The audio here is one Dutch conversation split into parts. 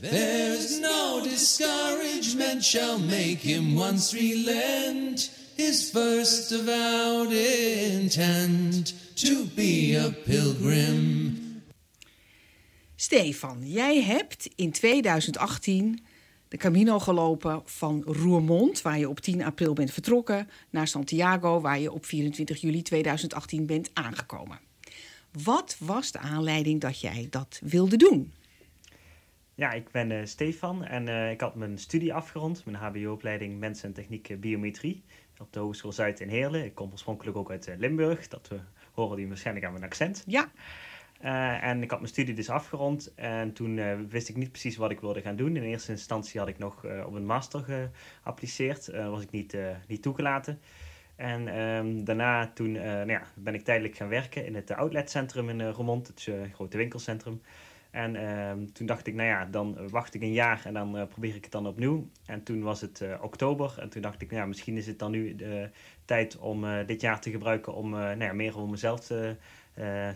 There's no discouragement shall make him once relent his first intent to be a pilgrim. Stefan, jij hebt in 2018 de Camino gelopen van Roermond, waar je op 10 april bent vertrokken, naar Santiago, waar je op 24 juli 2018 bent aangekomen. Wat was de aanleiding dat jij dat wilde doen? Ja, ik ben uh, Stefan en uh, ik had mijn studie afgerond, mijn HBO-opleiding Mensen en Techniek eh, Biometrie op de Hogeschool Zuid in Heerlen. Ik kom oorspronkelijk ook uit Limburg, dat we horen die waarschijnlijk aan mijn accent. Ja. Uh, en ik had mijn studie dus afgerond en toen uh, wist ik niet precies wat ik wilde gaan doen. In eerste instantie had ik nog uh, op een master geappliceerd, was ik niet, niet toegelaten. En um, daarna toen, nou ja, ben ik tijdelijk gaan werken in het outletcentrum in Roermond, het grote winkelcentrum. En uh, toen dacht ik, nou ja, dan wacht ik een jaar en dan uh, probeer ik het dan opnieuw. En toen was het uh, oktober en toen dacht ik, nou ja, misschien is het dan nu de tijd om uh, dit jaar te gebruiken om nou ja, meer om mezelf te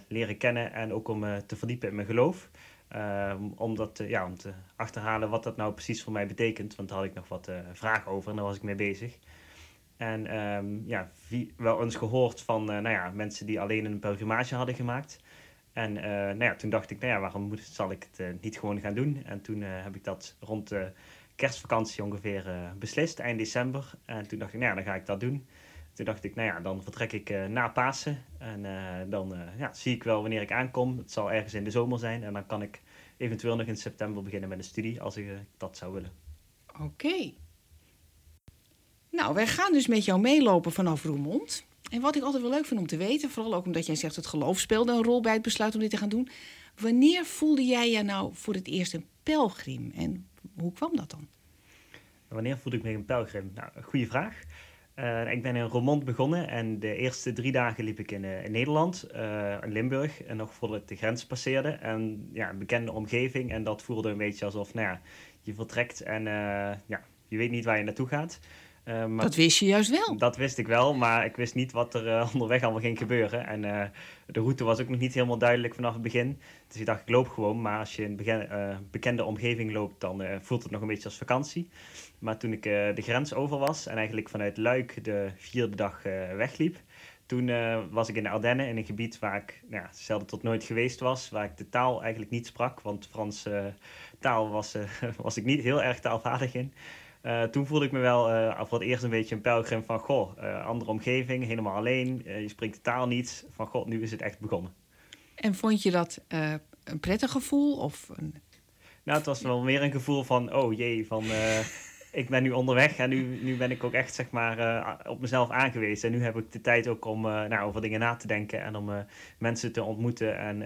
leren kennen en ook om te verdiepen in mijn geloof. Ehm, om, ja, om te achterhalen wat dat nou precies voor mij betekent, want daar had ik nog wat vragen over en daar was ik mee bezig. En um, ja, wie, wel eens gehoord van nou ja, mensen die alleen een pelgrimage hadden gemaakt. En uh, nou ja, toen dacht ik, nou ja, waarom moet, zal ik het uh, niet gewoon gaan doen? En toen uh, heb ik dat rond de kerstvakantie ongeveer beslist, eind december. En toen dacht ik, nou ja, dan ga ik dat doen. Toen dacht ik, nou ja, dan vertrek ik na Pasen. En dan ja, zie ik wel wanneer ik aankom. Het zal ergens in de zomer zijn. En dan kan ik eventueel nog in september beginnen met een studie, als ik dat zou willen. Oké. Nou, wij gaan dus met jou meelopen vanaf Roermond. En wat ik altijd wel leuk vind om te weten, vooral ook omdat jij zegt het geloof speelde een rol bij het besluit om dit te gaan doen. Wanneer voelde jij je nou voor het eerst een pelgrim en hoe kwam dat dan? Wanneer voelde ik me een pelgrim? Nou, goede vraag. Uh, ik ben in Roermond begonnen en de eerste drie dagen liep ik in, in Nederland, uh, in Limburg, en nog voordat ik de grens passeerde. En ja, een bekende omgeving en dat voelde een beetje alsof nou ja, je vertrekt en ja, je weet niet waar je naartoe gaat. Uh, maar dat wist je juist wel. Dat wist ik wel, maar ik wist niet wat er uh, onderweg allemaal ging gebeuren. En uh, de route was ook nog niet helemaal duidelijk vanaf het begin. Dus ik dacht, ik loop gewoon. Maar als je in een bekende omgeving loopt, dan voelt het nog een beetje als vakantie. Maar toen ik de grens over was en eigenlijk vanuit Luik de vierde dag wegliep... Toen was ik in de Ardennen, in een gebied waar ik nou, zelden tot nooit geweest was. Waar ik de taal eigenlijk niet sprak, want Franse taal was, was ik niet heel erg taalvaardig in. Uh, toen voelde ik me wel uh, voor het eerst een beetje een pelgrim van... Goh, uh, andere omgeving, helemaal alleen. je spreekt de taal niet. Van god, nu is het echt begonnen. En vond je dat een prettig gevoel? Of een... Nou, het was wel meer een gevoel van... Oh jee, van... ik ben nu onderweg en nu, nu ben ik ook echt zeg maar, op mezelf aangewezen. En nu heb ik de tijd ook om nou, over dingen na te denken en om mensen te ontmoeten. En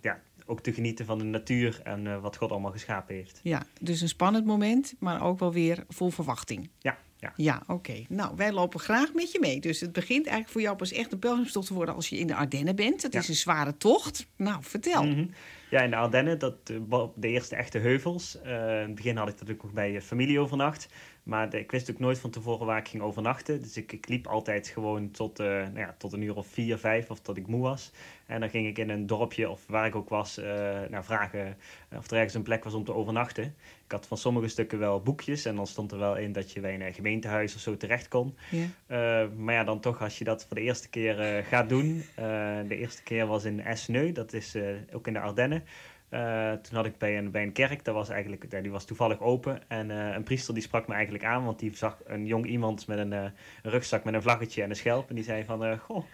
ja, ook te genieten van de natuur en uh, wat God allemaal geschapen heeft. Ja, dus een spannend moment, maar ook wel weer vol verwachting. Ja. Ja, ja oké. Okay. Nou, wij lopen graag met je mee. Dus het begint eigenlijk voor jou pas echt een pelgrimstocht te worden als je in de Ardennen bent. Dat ja. is een zware tocht. Nou, vertel. Mm -hmm. Ja, in de Ardennen, dat, eh, de eerste echte heuvels. Uh, in het begin had ik natuurlijk nog bij familie overnacht. Maar de, ik wist ook nooit van tevoren waar ik ging overnachten. Dus ik, ik liep altijd gewoon tot, uh, nou ja, tot een uur of vier, vijf of tot ik moe was. En dan ging ik in een dorpje of waar ik ook was uh, nou, vragen of er ergens een plek was om te overnachten. Ik had van sommige stukken wel boekjes en dan stond er wel in dat je bij een gemeentehuis of zo terecht kon. Uh, maar ja, dan toch als je dat voor de eerste keer gaat doen. de eerste keer was in Esneu, dat is ook in de Ardennen. Uh, toen had ik bij een, bij een kerk, dat was eigenlijk, die was toevallig open. En uh, een priester die sprak me eigenlijk aan, want die zag een jong iemand met een, uh, een rugzak met een vlaggetje en een schelp. En die zei van, goh,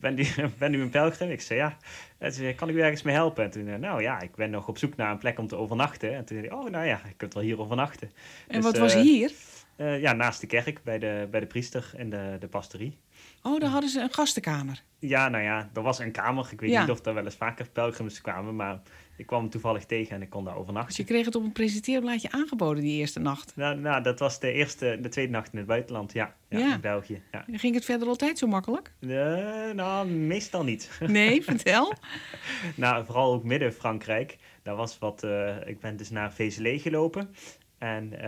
ben, die, ben u een pelgrim? Ik zei ja. En zei, kan ik u ergens mee helpen? En toen, nou ja, ik ben nog op zoek naar een plek om te overnachten. En toen zei hij, oh nou ja, je kunt wel hier overnachten. En dus, wat was hier? ja, naast de kerk, bij de, bij de priester en de, de pastorie. Oh, daar hadden ze een gastenkamer. Ja, nou ja, er was een kamer. Ik weet ja. niet of er wel eens vaker pelgrims kwamen, maar ik kwam hem toevallig tegen en ik kon daar overnachten. Dus je kreeg het op een presenteerblaadje aangeboden die eerste nacht? Nou, nou dat was de eerste, de tweede nacht in het buitenland, ja. ja, ja. In België. Ja. Ging het verder altijd zo makkelijk? Uh, nou, meestal niet. Nee, vertel. nou, vooral ook midden Frankrijk. Daar was wat, uh, ik ben dus naar Vézelé gelopen. En uh,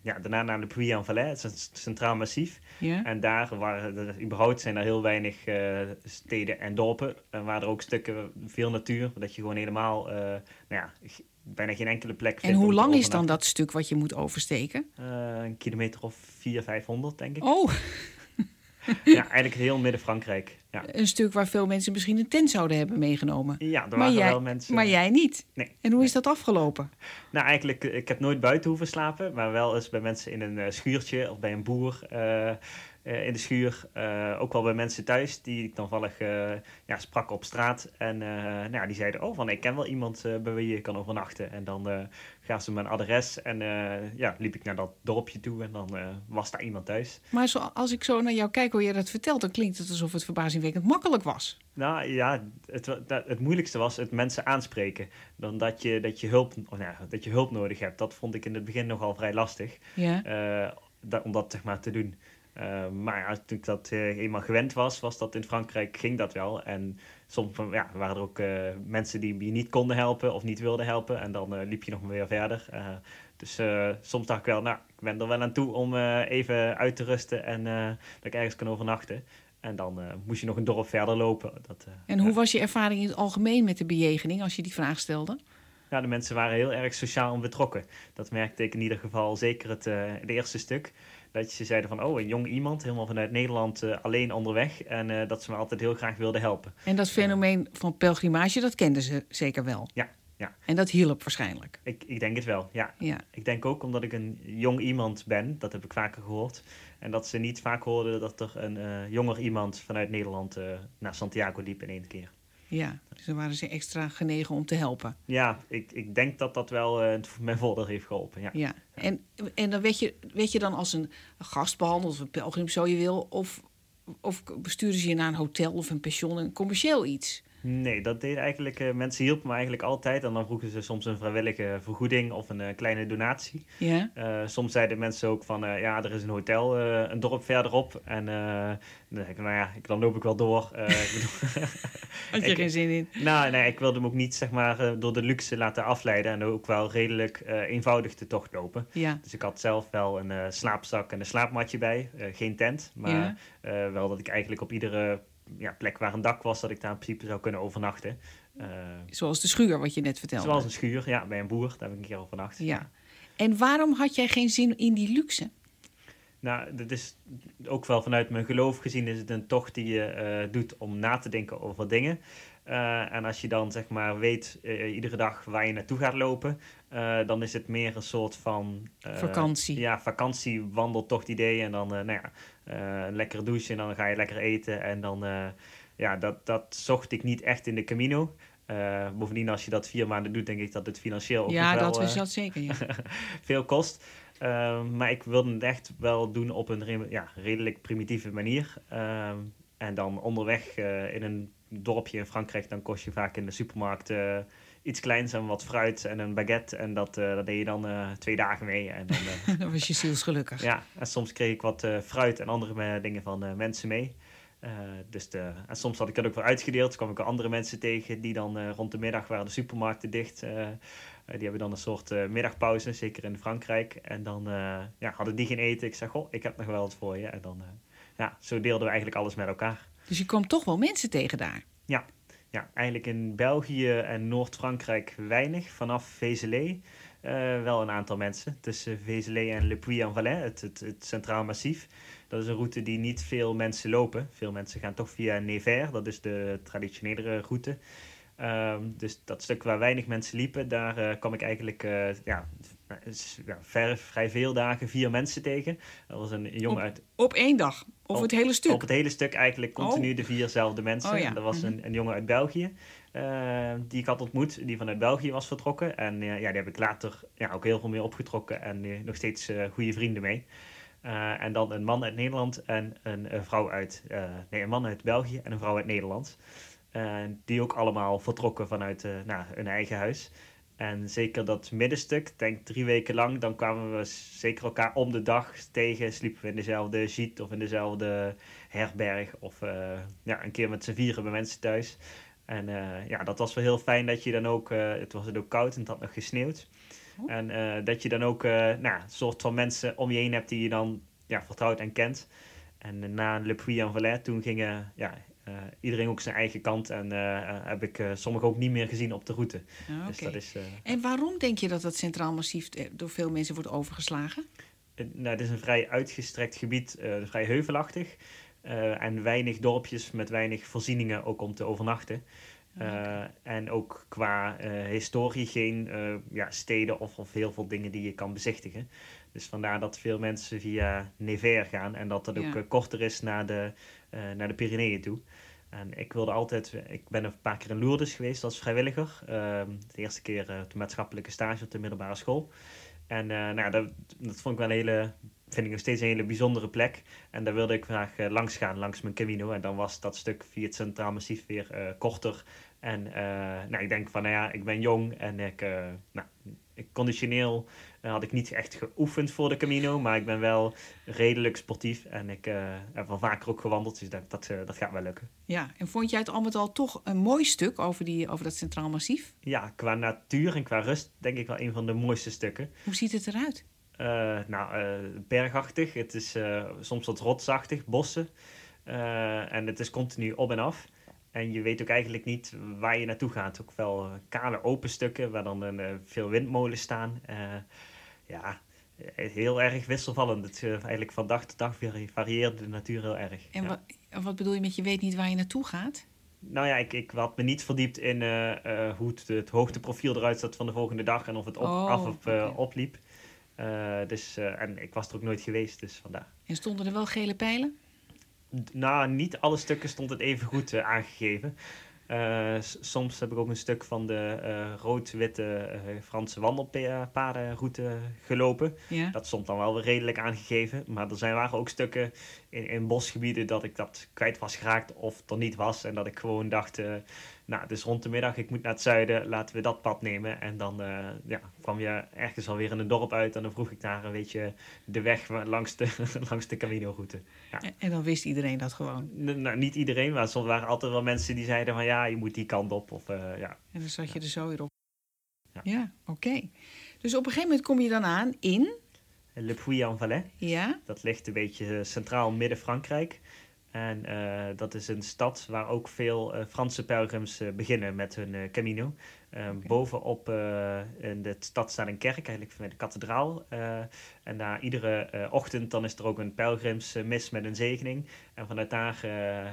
ja, daarna naar de Puy-en-Velay, het is een centraal massief. Ja. En daar waren er, überhaupt zijn er heel weinig uh, steden en dorpen. En waren er ook stukken, veel natuur, dat je gewoon helemaal uh, nou ja, bijna geen enkele plek En vindt hoe om te lang is dan dat stuk wat je moet oversteken? Eh, een kilometer of 400, 500, denk ik. Oh, Ja, eigenlijk heel midden Frankrijk. Ja, een stuk waar veel mensen misschien een tent zouden hebben meegenomen. ja er Maar waren jij, wel mensen... maar jij niet. Nee. En hoe is dat afgelopen? Nou, eigenlijk, eh, ik heb nooit buiten hoeven slapen, maar wel eens bij mensen in een eh, schuurtje of bij een boer eh, in de schuur. Eh, ook wel bij mensen thuis die ik dan vallig eh, ja, sprak op straat. En eh, nou, ja, die zeiden, oh, van ik ken wel iemand eh, bij wie je kan overnachten. En dan eh gaven ze mijn adres en eh, ja, liep ik naar dat dorpje toe en dan eh, was daar iemand thuis. Maar zo, als ik zo naar jou kijk hoe je dat vertelt, dan klinkt het alsof het verbazingwekkend makkelijk was. Nou ja, het, het moeilijkste was het mensen aanspreken. Dan dat je, dat, je hulp, nou, dat je hulp nodig hebt. Dat vond ik in het begin nogal vrij lastig. Ja. eh, om dat zeg maar te doen. Eh, maar ja, toen ik dat eh, eenmaal gewend was, was dat in Frankrijk, ging dat wel. En soms ja, waren er ook eh, mensen die je niet konden helpen of niet wilden helpen. En dan liep je nog maar weer verder. Dus soms dacht ik wel, nou, ik ben er wel aan toe om even uit te rusten en dat ik ergens kan overnachten. En dan moest je nog een dorp verder lopen. Dat, En ja. hoe was je ervaring in het algemeen met de bejegening als je die vraag stelde? Ja, de mensen waren heel erg sociaal betrokken. Dat merkte ik in ieder geval zeker het, het eerste stuk. Dat ze zeiden van, oh, een jong iemand, helemaal vanuit Nederland eh, alleen onderweg. En eh, dat ze me altijd heel graag wilden helpen. En dat fenomeen van pelgrimage, dat kenden ze zeker wel. Ja, ja. En dat hielp waarschijnlijk. Ik, ik denk het wel, ja. Ja. Ik denk ook omdat ik een jong iemand ben, dat heb ik vaker gehoord. En dat ze niet vaak hoorden dat er een eh, jonger iemand vanuit Nederland naar Santiago liep in één keer. Ja, dus dan waren ze extra genegen om te helpen. Ja, ik, ik denk dat dat wel eh, mijn voordeel heeft geholpen, ja. Ja. En, en dan werd je, werd je dan als een gast behandeld, of een pelgrim zo je wil, of, of bestuurden ze je naar een hotel of een pension, een commercieel iets? Nee, dat deed eigenlijk... eh, mensen hielpen me eigenlijk altijd. En dan vroegen ze soms een vrijwillige vergoeding of een eh, kleine donatie. Ja. Eh, soms zeiden mensen ook van... ja, er is een hotel een dorp verderop. En dan denk ik, nou ja, ik, dan loop ik wel door. Had je Ik- geen zin in? nou, nee, ik wilde hem ook niet zeg maar, door de luxe laten afleiden. En ook wel redelijk eenvoudig de tocht lopen. Ja. Dus ik had zelf wel een slaapzak en een slaapmatje bij. Geen tent, maar Ja. wel dat ik eigenlijk op iedere ja, plek waar een dak was... dat ik daar in principe zou kunnen overnachten. Eh, Zoals de schuur, wat je net vertelde. Zoals een schuur, ja, bij een boer. Daar heb ik een keer overnacht. Ja. En waarom had jij geen zin in die luxe? Nou, dat is ook wel vanuit mijn geloof gezien is het een tocht die je eh, doet om na te denken over dingen. Eh, en als je dan zeg maar weet iedere dag waar je naartoe gaat lopen, eh, dan is het meer een soort van... eh, Vakantie. Ja, vakantie, wandeltocht idee. En dan, eh, nou ja, lekker douchen en dan ga je lekker eten. En dan, ja, dat, dat zocht ik niet echt in de Camino. Bovendien, als je dat vier maanden doet, denk ik dat het financieel ook ja, wel... dat is dat zeker. Ja. veel kost. Maar ik wilde het echt wel doen op een re- ja, redelijk primitieve manier. Ehm, en dan onderweg in een dorpje in Frankrijk, dan kost je vaak in de supermarkt iets kleins en wat fruit en een baguette. En dat, eh dat deed je dan eh, twee dagen mee. En dan, eh, dan was je zielsgelukkig. ja, en soms kreeg ik wat fruit en andere dingen van mensen mee. Dus de, en soms had ik dat ook weer uitgedeeld. Kwam ik andere mensen tegen die dan rond de middag waren de supermarkten dicht. die hebben dan een soort middagpauze, zeker in Frankrijk. En dan ja, hadden die geen eten. Ik zeg, goh, ik heb nog wel wat voor je. En dan, ja, zo deelden we eigenlijk alles met elkaar. Dus je kwam toch wel mensen tegen daar. Ja, eigenlijk in België en Noord-Frankrijk weinig. Vanaf Vézelay eh, wel een aantal mensen. Tussen Vézelay en Le Puy-en-Velay, het, het, het Centraal Massief. Dat is een route die niet veel mensen lopen. Veel mensen gaan toch via Nevers, dat is de traditionelere route. Ehm, dus dat stuk waar weinig mensen liepen, daar eh, kwam ik eigenlijk eh, ja, ja, ver, vrij veel dagen vier mensen tegen. Dat was een jongen Op- uit Op één dag. Of Op- het hele stuk. op het hele stuk eigenlijk continu de vierzelfde mensen. Oh ja, Dat was mhm. een, een jongen uit België eh, die ik had ontmoet, die vanuit België was vertrokken. En eh, ja, die heb ik later ja, ook heel veel mee opgetrokken en eh, nog steeds goede vrienden mee. En dan een man uit Nederland en een, eh, vrouw uit... nee, een man uit België en een vrouw uit Nederland. Die ook allemaal vertrokken vanuit nou, hun eigen huis. En zeker dat middenstuk, ik denk drie weken lang, dan kwamen we zeker elkaar om de dag tegen. Sliepen we in dezelfde jeet of in dezelfde herberg. Of eh, ja, een keer met z'n vieren bij mensen thuis. En eh, ja, dat was wel heel fijn dat je dan ook, eh, het was het ook koud en het had nog gesneeuwd. Oh. En dat je dan ook nou, een soort van mensen om je heen hebt die je dan ja, vertrouwt en kent. En na Le Puy en Valais, toen gingen ja, iedereen ook zijn eigen kant. En eh, heb ik uh, sommige ook niet meer gezien op de route. Ah, Dus dat is... eh, En waarom denk je dat dat Centraal Massief eh, door veel mensen wordt overgeslagen? Het- nou, het is een vrij uitgestrekt gebied, eh, vrij heuvelachtig. eh, en weinig dorpjes met weinig voorzieningen ook om te overnachten. Eh, En ook qua eh, historie geen eh, ja, steden of, of heel veel dingen die je kan bezichtigen. Dus vandaar dat veel mensen via Nevers gaan en dat dat ook Ja. eh, korter is naar de, eh, naar de Pyreneeën toe. En ik wilde altijd, ik ben een paar keer in Lourdes geweest als vrijwilliger. Ehm, de eerste keer eh, de maatschappelijke stage op de middelbare school. En eh, nou, dat, dat vond ik wel een hele, vind ik nog steeds een hele bijzondere plek. En daar wilde ik graag eh, langs gaan, langs mijn Camino. En dan was dat stuk via het Centraal Massief weer eh, korter. En nou, ik denk van, nou ja, ik ben jong en ik, nou, ik conditioneel had ik niet echt geoefend voor de Camino. Maar ik ben wel redelijk sportief en ik eh, heb wel vaker ook gewandeld. Dus dat, dat, eh, dat gaat wel lukken. Ja, en vond jij het al met al toch een mooi stuk over, die, over dat Centraal Massief? Ja, qua natuur en qua rust denk ik wel een van de mooiste stukken. Hoe ziet het eruit? Eh, nou, bergachtig. Het is soms wat rotsachtig, bossen. En het is continu op en af. En je weet ook eigenlijk niet waar je naartoe gaat. Ook wel kale open stukken waar dan veel windmolens staan. Ja, eh, heel erg wisselvallend. Het, eh, eigenlijk van dag tot dag vari- varieert de natuur heel erg. En ja. wat, wat bedoel je met je weet niet waar je naartoe gaat? Nou ja, ik, ik had me niet verdiept in eh, hoe het, het hoogteprofiel eruit zat van de volgende dag. En of het op, Oh, af of opliep. Dus, en ik was er ook nooit geweest, dus vandaar. En stonden er wel gele pijlen? D- Nou, niet alle stukken stond het even goed aangegeven. Eh, soms heb ik ook een stuk van de eh, rood-witte eh, Franse wandelpadenroute gelopen. Ja. Dat stond dan wel weer redelijk aangegeven. Maar er zijn, waren ook stukken in, in bosgebieden dat ik dat kwijt was geraakt of er niet was. En dat ik gewoon dacht, nou, het is rond de middag, ik moet naar het zuiden, laten we dat pad nemen. En dan eh, ja, kwam je ergens alweer in een dorp uit en dan vroeg ik daar een beetje de weg langs de, langs de Camino-route. En, en dan wist iedereen dat gewoon. N- nou, niet iedereen, maar soms waren altijd wel mensen die zeiden van ja, je moet die kant op. Of, eh, ja. En dan zat je er zo weer op. Ja. Ja, oké. Dus op een gegeven moment kom je dan aan in... Le Puy-en-Velay, Ja, dat ligt een beetje centraal midden Frankrijk. En eh, dat is een stad waar ook veel eh, Franse pelgrims eh, beginnen met hun Camino. Eh, Oké. Bovenop in de stad staat een kerk, eigenlijk vanuit de kathedraal. En daar iedere ochtend dan is er ook een pelgrimsmis met een zegening. En vanuit daar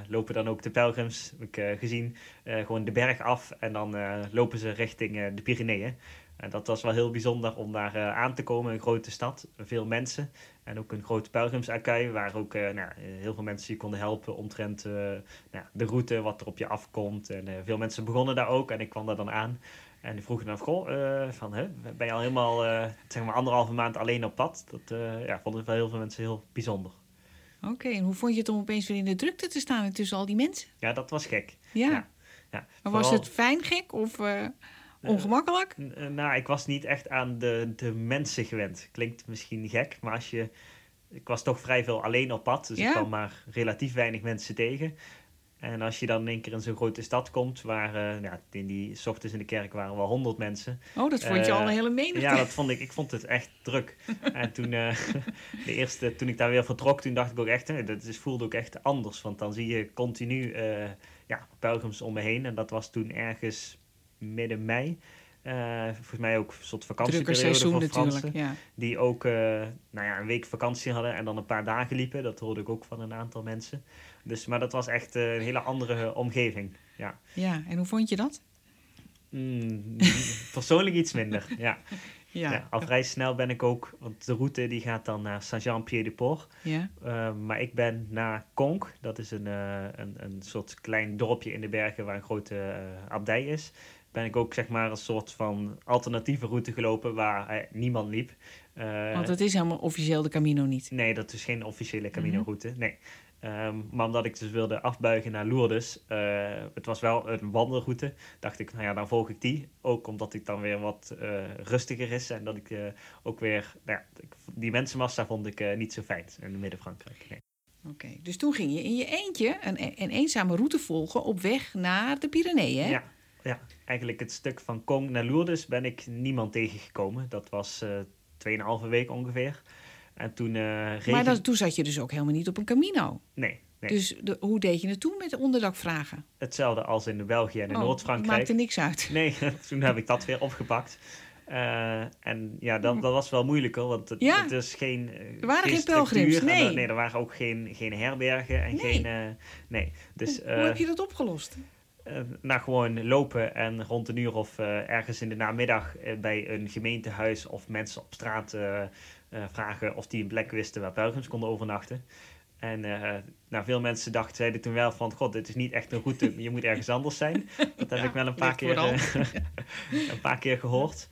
lopen dan ook de pelgrims, heb ik gezien, gewoon de berg af. En dan lopen ze richting de Pyreneeën. En dat was wel heel bijzonder om daar eh, aan te komen, een grote stad, veel mensen. En ook een grote pelgrimsaccueil, waar ook eh, nou, heel veel mensen je konden helpen omtrent eh, nou, de route, wat er op je afkomt. En veel mensen begonnen daar ook en ik kwam daar dan aan. En die vroegen dan, goh, van, hè, ben je al helemaal, zeg maar anderhalve maand alleen op pad? Dat ja, vonden wel heel veel mensen heel bijzonder. oké. En hoe vond je het om opeens weer in de drukte te staan en tussen al die mensen? Ja, dat was gek. Ja. Ja, Ja, Maar was het fijn gek of ongemakkelijk? N- eh, Nou, ik was niet echt aan de, de mensen gewend. Klinkt misschien gek, maar als je... Ik was toch vrij veel alleen op pad, dus Ja. ik kwam maar relatief weinig mensen tegen. En als je dan in één keer in zo'n grote stad komt, waar eh, ja, in die 's ochtends in de kerk waren wel honderd mensen. Oh, dat vond je Eh, al een hele menigte. Ja, dat vond ik, ik vond het echt druk. en toen, eh, de eerste, toen ik daar weer vertrok, toen dacht ik ook echt, hè, dat is, voelde ook echt anders. Want dan zie je continu eh, ja, pelgrims om me heen. En dat was toen ergens midden mei. Eh, volgens mij ook een soort vakantieperiode voor Fransen. Ja. Die ook eh, nou ja, een week vakantie hadden en dan een paar dagen liepen. Dat hoorde ik ook van een aantal mensen. Dus, maar dat was echt eh, een hele andere omgeving. Ja. ja, en hoe vond je dat? Mm, persoonlijk iets minder, ja. Ja. Ja, al vrij snel ben ik ook, want de route die gaat dan naar Saint-Jean-Pied-de-Port. Ja. Uh, maar ik ben naar Conques, dat is een, uh, een, een soort klein dorpje in de bergen waar een grote uh, abdij is. Ben ik ook zeg maar een soort van alternatieve route gelopen waar uh, niemand liep. Uh, Want het is helemaal officieel de Camino niet. Nee, dat is geen officiële Camino-route. Mm -hmm. Nee. Um, maar omdat ik dus wilde afbuigen naar Lourdes, uh, het was wel een wandelroute, dacht ik, nou ja, dan volg ik die. Ook omdat ik dan weer wat uh, rustiger is en dat ik ook weer, nou ja, die mensenmassa vond ik niet zo fijn in Midden-Frankrijk. Nee. Oké, okay, dus toen ging je in je eentje een, een eenzame route volgen op weg naar de Pyreneeën? Ja, ja, eigenlijk het stuk van Kong naar Lourdes ben ik niemand tegengekomen. Dat was uh, 2,5 week ongeveer. En toen regen... Maar dat, toen zat je dus ook helemaal niet op een Camino. Nee, nee. Dus de, hoe deed je het toen met de onderdak-vragen? Hetzelfde als in België en in Oh, Noord-Frankrijk. maakte niks uit. Nee, toen heb ik dat weer opgepakt. Eh, en ja, dat, dat was wel moeilijker, want het, Ja. het is geen. eh, Er waren geen pelgrims, en er- nee. nee, er waren ook geen, geen herbergen en Nee. geen. eh, nee, dus. hoe, hoe heb eh, je dat opgelost? Eh, nou, gewoon lopen en rond een uur of eh, ergens in de namiddag eh, bij een gemeentehuis of mensen op straat vragen of die een plek wisten waar pelgrims konden overnachten. En nou, veel mensen dachten, zeiden toen wel van, god, dit is niet echt een route, je moet ergens anders zijn. Dat heb Ja, ik wel een paar, keer, een paar keer gehoord.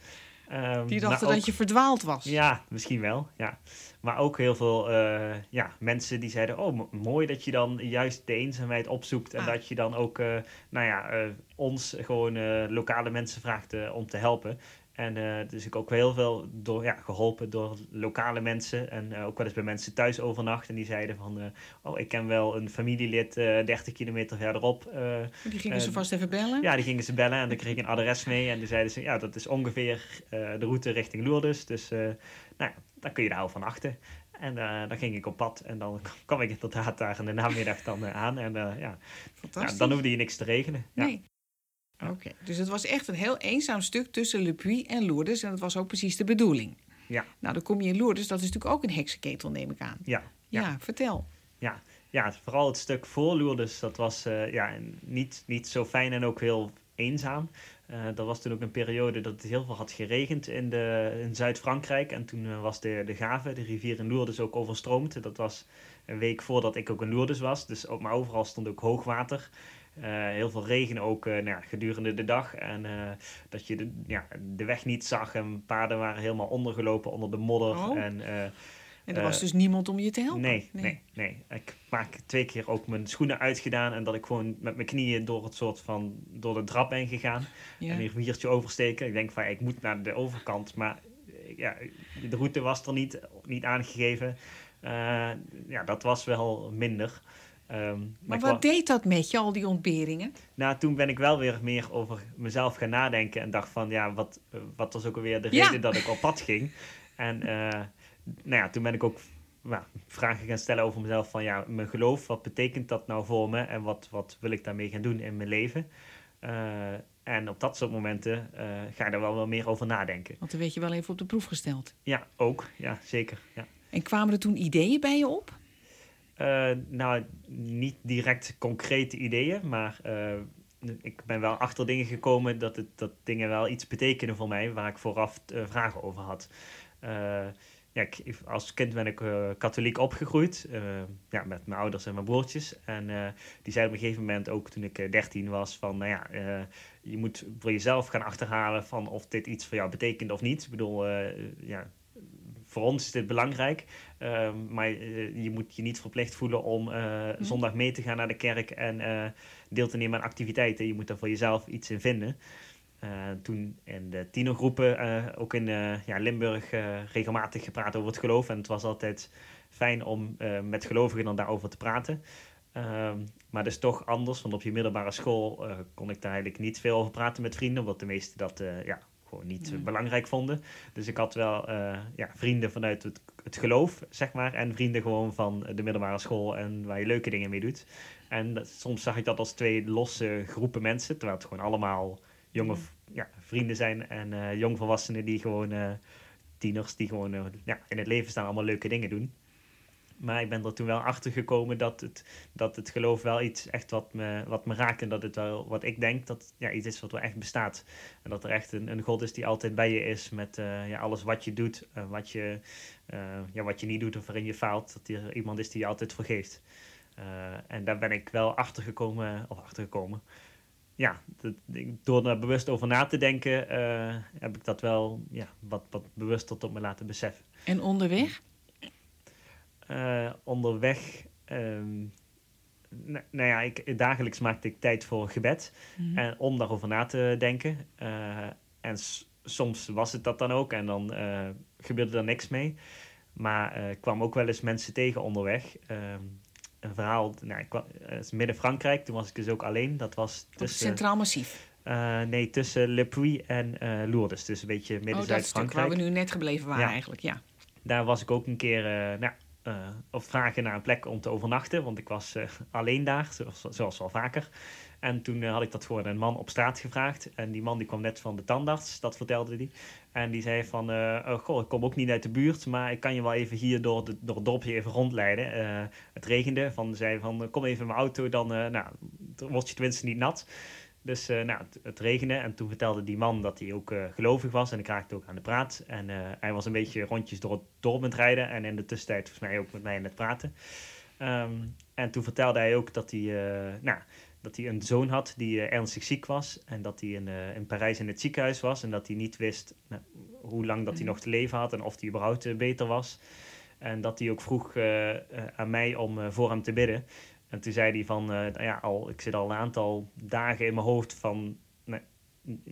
Ehm, Die dachten ook- dat je verdwaald was. ja, misschien wel. Ja. Maar ook heel veel eh, ja, mensen die zeiden: Oh, mo- mooi dat je dan juist de eenzaamheid opzoekt. En Ah. dat je dan ook, eh, nou ja, eh, ons gewoon lokale mensen vraagt om te helpen. En eh, dus ik ook heel veel door, ja, geholpen door lokale mensen. En eh, ook wel eens bij mensen thuis overnacht. En die zeiden van, eh, oh, ik ken wel een familielid eh 30 kilometer verderop. Die gingen ze vast even bellen. ja, die gingen ze bellen en dan kreeg ik een adres mee. En toen zeiden ze, ja, dat is ongeveer de route richting Lourdes. Dus nou ja, dan kun je daar al van achter. En dan ging ik op pad en dan kwam ik inderdaad daar in de namiddag dan aan. En ja, ja, dan hoefde je niks te regelen. Ja. Oké, dus het was echt een heel eenzaam stuk tussen Le Puy en Lourdes. En dat was ook precies de bedoeling. Ja. Nou, dan kom je in Lourdes. Dat is natuurlijk ook een heksenketel, neem ik aan. Ja, Ja, Ja. vertel. ja, ja, vooral het stuk voor Lourdes, dat was eh, ja, niet, niet zo fijn en ook heel eenzaam. Eh er was toen ook een periode dat het heel veel had geregend in, de, in Zuid-Frankrijk. En toen eh, was de, de Gave, de rivier in Lourdes, ook overstroomd. Dat was een week voordat ik ook in Lourdes was. Dus ook, maar overal stond ook hoogwater. Eh, heel veel regen ook eh, nou ja, gedurende de dag. En eh, dat je de, ja, de weg niet zag. En paarden waren helemaal ondergelopen onder de modder. Oh. En, En er was dus niemand om je te helpen. Nee, nee, nee, Ik maak twee keer ook mijn schoenen uitgedaan en dat ik gewoon met mijn knieën door het soort van door de trap ben gegaan Ja. en een riviertje oversteken. Ik denk van ik moet naar de overkant, maar ja, de route was er niet, niet aangegeven. Ja, dat was wel minder. Ehm, Maar wat wa- deed dat met je, al die ontberingen? nou, toen ben ik wel weer meer over mezelf gaan nadenken en dacht van ja, wat, eh, wat was ook alweer de Ja. reden dat ik op pad ging. En eh, nou ja, toen ben ik ook nou, vragen gaan stellen over mezelf van ja, mijn geloof, wat betekent dat nou voor me en wat, wat wil ik daarmee gaan doen in mijn leven? Eh, en op dat soort momenten ga je daar wel, wel meer over nadenken. Want dan werd je wel even op de proef gesteld. Ja, ook. Ja, zeker. Ja. En kwamen er toen ideeën bij je op? Eh, nou, niet direct concrete ideeën, maar eh, ik ben wel achter dingen gekomen dat, het, dat dingen wel iets betekenen voor mij, waar ik vooraf eh, vragen over had. Ja, ik, als kind ben ik katholiek opgegroeid, ja, met mijn ouders en mijn broertjes. En die zeiden op een gegeven moment, ook toen ik 13 was, van nou ja, je moet voor jezelf gaan achterhalen van of dit iets voor jou betekent of niet. Ik bedoel, ja, voor ons is dit belangrijk, eh, maar eh, je moet je niet verplicht voelen om eh, zondag mee te gaan naar de kerk en eh, deel te nemen aan activiteiten. Je moet daar voor jezelf iets in vinden. Toen in de tienergroepen, ook in ja, Limburg, regelmatig gepraat over het geloof. En het was altijd fijn om met gelovigen dan daarover te praten. Ehm, maar dus toch anders, want op je middelbare school kon ik daar eigenlijk niet veel over praten met vrienden, omdat de meesten dat ja, gewoon niet eh, Ja. belangrijk vonden. Dus ik had wel eh, ja, vrienden vanuit het, het geloof, zeg maar, en vrienden gewoon van de middelbare school en waar je leuke dingen mee doet. En dat- soms zag ik dat als twee losse groepen mensen, terwijl het gewoon allemaal jonge Ja. vrienden zijn en eh jongvolwassenen die gewoon, tieners die gewoon ja, in het leven staan, allemaal leuke dingen doen. Maar ik ben er toen wel achter gekomen dat het, dat het geloof wel iets echt wat me, wat me raakt. En dat het wel wat ik denk dat ja, iets is wat wel echt bestaat. En dat er echt een, een God is die altijd bij je is met eh, ja, alles wat je doet, eh, wat, je, eh, ja, wat je niet doet of waarin je faalt. Dat er iemand is die je altijd vergeeft. En daar ben ik wel achter gekomen, of achter gekomen. Ja, door daar bewust over na te denken, heb ik dat wel ja, wat, wat bewuster tot me laten beseffen. En onderweg? Eh, onderweg, ehm, nou, nou ja, ik, dagelijks maakte ik tijd voor gebed. Mhm. En om daarover na te denken. Eh, en soms was het dat dan ook en dan eh, gebeurde er niks mee. Maar ik kwam ook wel eens mensen tegen onderweg. Ehm, een verhaal, nou, ik kwam, het is midden Frankrijk, toen was ik dus ook alleen. Dat was tussen, Centraal Massief. nee, tussen Le Puy en eh, Lourdes. Dus een beetje midden Oh, stuk waar we Zuid-Frankrijk. nu net gebleven waren Ja. eigenlijk, ja. daar was ik ook een keer nou, op vragen naar een plek om te overnachten. Want ik was alleen daar, zoals, wel vaker. En toen had ik dat voor een man op straat gevraagd. En die man die kwam net van de tandarts, dat vertelde hij. En die zei van, oh, goh, ik kom ook niet uit de buurt, maar ik kan je wel even hier door, de, door het dorpje even rondleiden. het regende, van, zei van, kom even in mijn auto, dan nou, word je tenminste niet nat. Dus uh, nou, het, het, regende en toen vertelde die man dat hij ook uh, gelovig was en ik raakte ook aan de praat. En uh, hij was een beetje rondjes door het dorp met rijden en in de tussentijd volgens mij ook met mij aan het praten. Um, en toen vertelde hij ook dat hij, nou, dat hij een zoon had die ernstig ziek was en dat hij in, in Parijs in het ziekenhuis was en dat hij niet wist nou, hoe lang dat hij mhm. nog te leven had en of hij überhaupt beter was. En dat hij ook vroeg aan mij om voor hem te bidden. En toen zei hij van, uh, ja, al, ik zit al een aantal dagen in mijn hoofd van,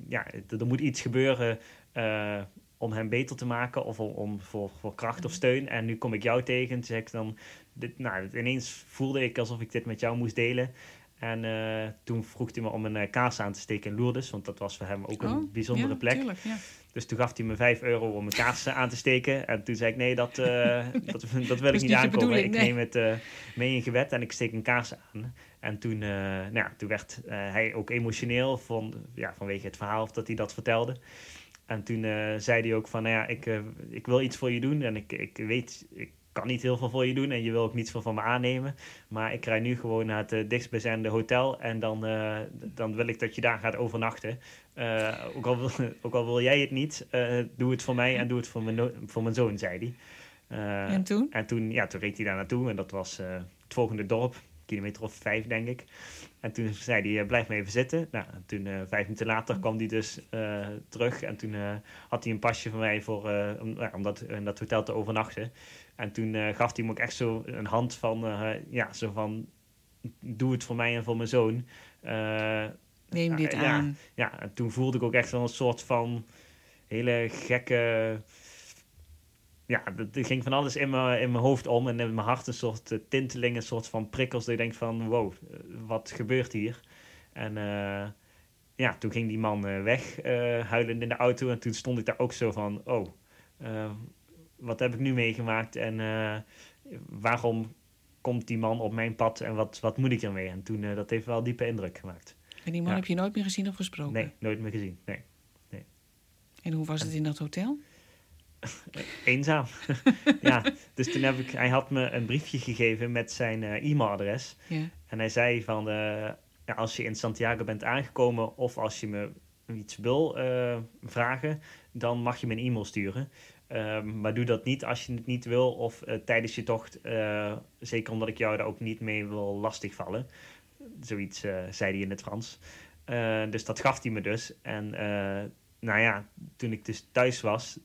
ja, er moet iets gebeuren uh, om hem beter te maken of om, om, voor, voor kracht of steun. En nu kom ik jou tegen. Toen zei ik dan, dit, nou, ineens voelde ik alsof ik dit met jou moest delen. En uh, toen vroeg hij me om een kaas aan te steken in Lourdes, want dat was voor hem ook een oh, bijzondere ja, plek. Tuurlijk, ja. Dus toen gaf hij me 5 euro om een kaas aan te steken. En toen zei ik, nee, dat, uh, dat, dat, wil ik niet aankomen. Ik neem het uh, mee in gebed en ik steek een kaas aan. En toen, nou ja, toen werd hij ook emotioneel van, ja, vanwege het verhaal dat hij dat vertelde. En toen zei hij ook van, nou ja, ik, ik wil iets voor je doen. En ik, ik weet, ik kan niet heel veel voor je doen en je wil ook niets veel van me aannemen. Maar ik rij nu gewoon naar het uh, dichtstbijzijnde hotel en dan, uh, dan wil ik dat je daar gaat overnachten. Uh, ook, al wil, ook al wil jij het niet, doe het voor mij en doe het voor mijn, voor mijn zoon, zei hij. en toen? En toen, ja, toen reed hij daar naartoe en dat was het volgende dorp, kilometer of vijf denk ik. En toen zei hij, blijf maar even zitten. Nou, toen vijf minuten later kwam hij dus terug en toen had hij een pasje van mij voor, om, om dat, in dat hotel te overnachten. En toen uh, gaf hij me ook echt zo een hand van, uh, ja, zo van, doe het voor mij en voor mijn zoon. Uh, Neem dit aan. Ja, en toen voelde ik ook echt wel een soort van hele gekke, ja, er ging van alles in mijn, in mijn hoofd om en in mijn hart een soort tinteling, een soort van prikkels. Dat je denkt van, wow, wat gebeurt hier? En ja, toen ging die man weg, huilend in de auto. En toen stond ik daar ook zo van, oh, wat heb ik nu meegemaakt en eh, waarom komt die man op mijn pad en wat, wat moet ik ermee? En toen, uh, dat heeft wel diepe indruk gemaakt. En die man heb je nooit meer gezien of gesproken? Nee, nooit meer gezien, nee. nee. En hoe was het in dat hotel? Eenzaam. ja, dus toen heb ik, hij had me een briefje gegeven met zijn uh, e-mailadres. Ja. En hij zei van, ja, als je in Santiago bent aangekomen of als je me iets wil vragen, dan mag je me een e-mail sturen. Ehm, maar doe dat niet als je het niet wil of uh, tijdens je tocht. Uh, zeker omdat ik jou daar ook niet mee wil lastigvallen. Zoiets uh, zei hij in het Frans. dus dat gaf hij me dus. En nou ja, toen ik dus thuis was.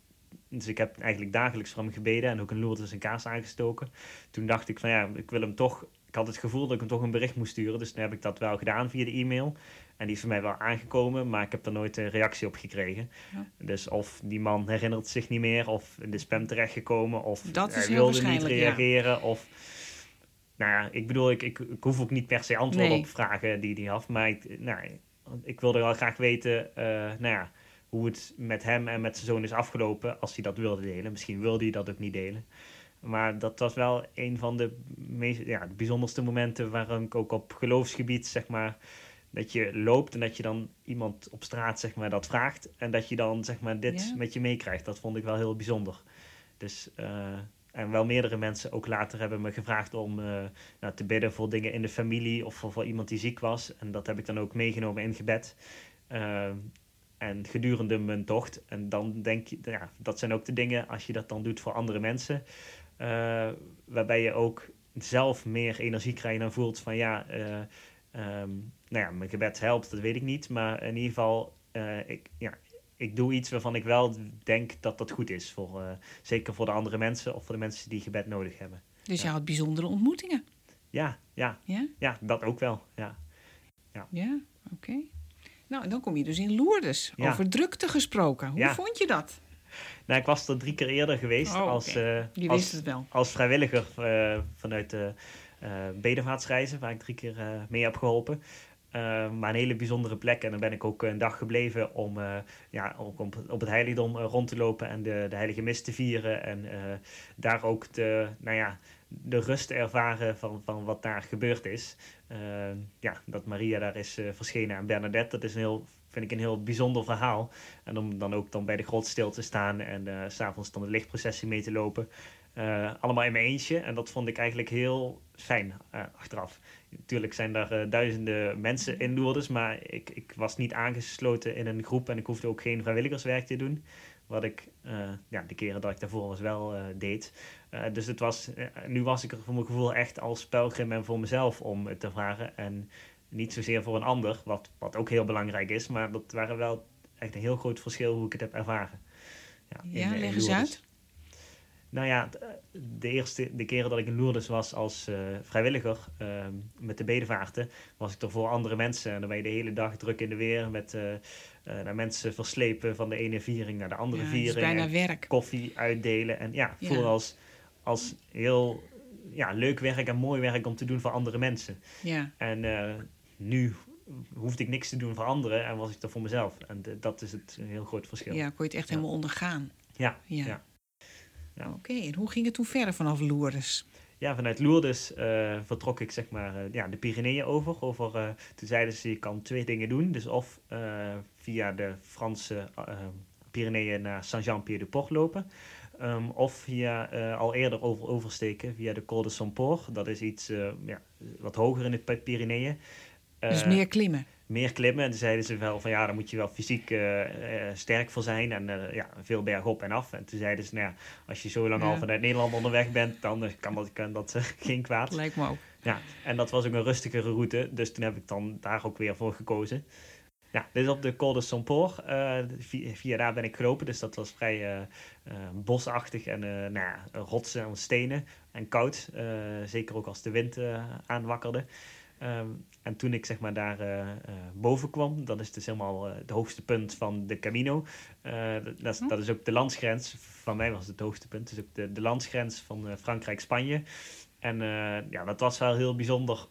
Dus ik heb eigenlijk dagelijks voor hem gebeden en ook een Lourdes een kaas aangestoken. Toen dacht ik van ja, ik wil hem toch. Ik had het gevoel dat ik hem toch een bericht moest sturen. Dus toen heb ik dat wel gedaan via de e-mail. En die is voor mij wel aangekomen, maar ik heb er nooit een reactie op gekregen. Ja. Dus of die man herinnert zich niet meer, of in de spam terechtgekomen, of hij wilde niet reageren. Ja. Of, nou ja, ik bedoel, ik, ik, ik, hoef ook niet per se antwoord op vragen die hij had. Maar ik, nou, ik wilde wel graag weten uh, nou ja, hoe het met hem en met zijn zoon is afgelopen, als hij dat wilde delen. Misschien wilde hij dat ook niet delen. Maar dat was wel een van de meest, ja, de bijzonderste momenten waarom ik ook op geloofsgebied, zeg maar dat je loopt en dat je dan iemand op straat zeg maar, dat vraagt. En dat je dan zeg maar, dit met je meekrijgt. Dat vond ik wel heel bijzonder. Dus, uh, en wel meerdere mensen ook later hebben me gevraagd om uh, nou, te bidden voor dingen in de familie of voor, voor, iemand die ziek was. En dat heb ik dan ook meegenomen in gebed. Uh, en gedurende mijn tocht. En dan denk je, ja, dat zijn ook de dingen als je dat dan doet voor andere mensen. Waarbij je ook zelf meer energie krijgt en voelt van ja, Um, nou ja, mijn gebed helpt, dat weet ik niet. Maar in ieder geval, uh, ik, ja, ik doe iets waarvan ik wel denk dat dat goed is. Voor, uh, zeker voor de andere mensen of voor de mensen die gebed nodig hebben. Dus ja. je had bijzondere ontmoetingen? Ja, ja. Ja, ja dat ook wel. Ja, ja. ja oké. Nou, en dan kom je dus in Lourdes. Over drukte gesproken. Hoe vond je dat? Nou, ik was er drie keer eerder geweest oh, als, uh, als, als, vrijwilliger vanuit de uh, bedevaartsreizen, waar ik drie keer mee heb geholpen. Maar een hele bijzondere plek. En dan ben ik ook een dag gebleven om ja, ook op, op het heiligdom rond te lopen en de, de heilige mis te vieren. En daar ook de, nou ja, de rust ervaren van, van wat daar gebeurd is. ja, dat Maria daar is verschenen aan Bernadette, dat is een heel vind ik een heel bijzonder verhaal. En om dan ook dan bij de grot stil te staan en uh, s'avonds dan de lichtprocessie mee te lopen. Uh, allemaal in mijn eentje. En dat vond ik eigenlijk heel fijn uh, achteraf. Natuurlijk zijn er duizenden mensen in Lourdes, maar ik, ik was niet aangesloten in een groep en ik hoefde ook geen vrijwilligerswerk te doen. Wat ik ja, de keren dat ik daarvoor was wel deed. dus het was, nu was ik er voor mijn gevoel echt als pelgrim en voor mezelf om het te vragen. En niet zozeer voor een ander, wat, wat ook heel belangrijk is, maar dat waren wel echt een heel groot verschil hoe ik het heb ervaren. Ja, ja in, leg eens uit. Nou ja, de eerste de keren dat ik in Lourdes was als uh, vrijwilliger uh, met de bedevaarten, was ik er voor andere mensen. En dan ben je de hele dag druk in de weer met uh, naar mensen verslepen van de ene viering naar de andere ja, viering. bijna werk. Koffie uitdelen. En ja, ja. voel als, als heel ja, leuk werk en mooi werk om te doen voor andere mensen. Ja. En nu hoefde ik niks te doen voor anderen en was ik er voor mezelf. En dat is het een heel groot verschil. Ja, kon je het echt helemaal ondergaan. Ja. ja. ja. Oké, en hoe ging het toen verder vanaf Lourdes? Ja, vanuit Lourdes uh, vertrok ik zeg maar uh, ja, de Pyreneeën over. over uh, toen zeiden ze, je kan twee dingen doen. Dus of via de Franse Pyreneeën naar Saint-Jean-Pied-de-Port lopen. Um, of via uh, al eerder over, oversteken via de Col de Saint-Port. Dat is iets uh, ja, wat hoger in de Pyreneeën. Dus eh, meer klimmen. Meer klimmen. En toen zeiden ze wel van ja, daar moet je wel fysiek uh, sterk voor zijn. En uh, ja, veel berg op en af. En toen zeiden ze, nou ja, als je zo lang al vanuit Nederland onderweg bent, dan kan dat, kan dat geen kwaad. Lijkt me ook. Ja, en dat was ook een rustigere route. Dus toen heb ik dan daar ook weer voor gekozen. Ja, dit is op de Col de Saint-Port. via, via, daar ben ik gelopen, dus dat was vrij bosachtig en nou ja, rotsen en stenen en koud. zeker ook als de wind aanwakkerde. Um, en toen ik zeg maar daar uh, boven kwam, dat is dus helemaal uh, het hoogste punt van de Camino. dat, is, dat is ook de landsgrens, van mij was het het hoogste punt, dus ook de, de landsgrens van Frankrijk-Spanje. En ja, dat was wel heel bijzonder,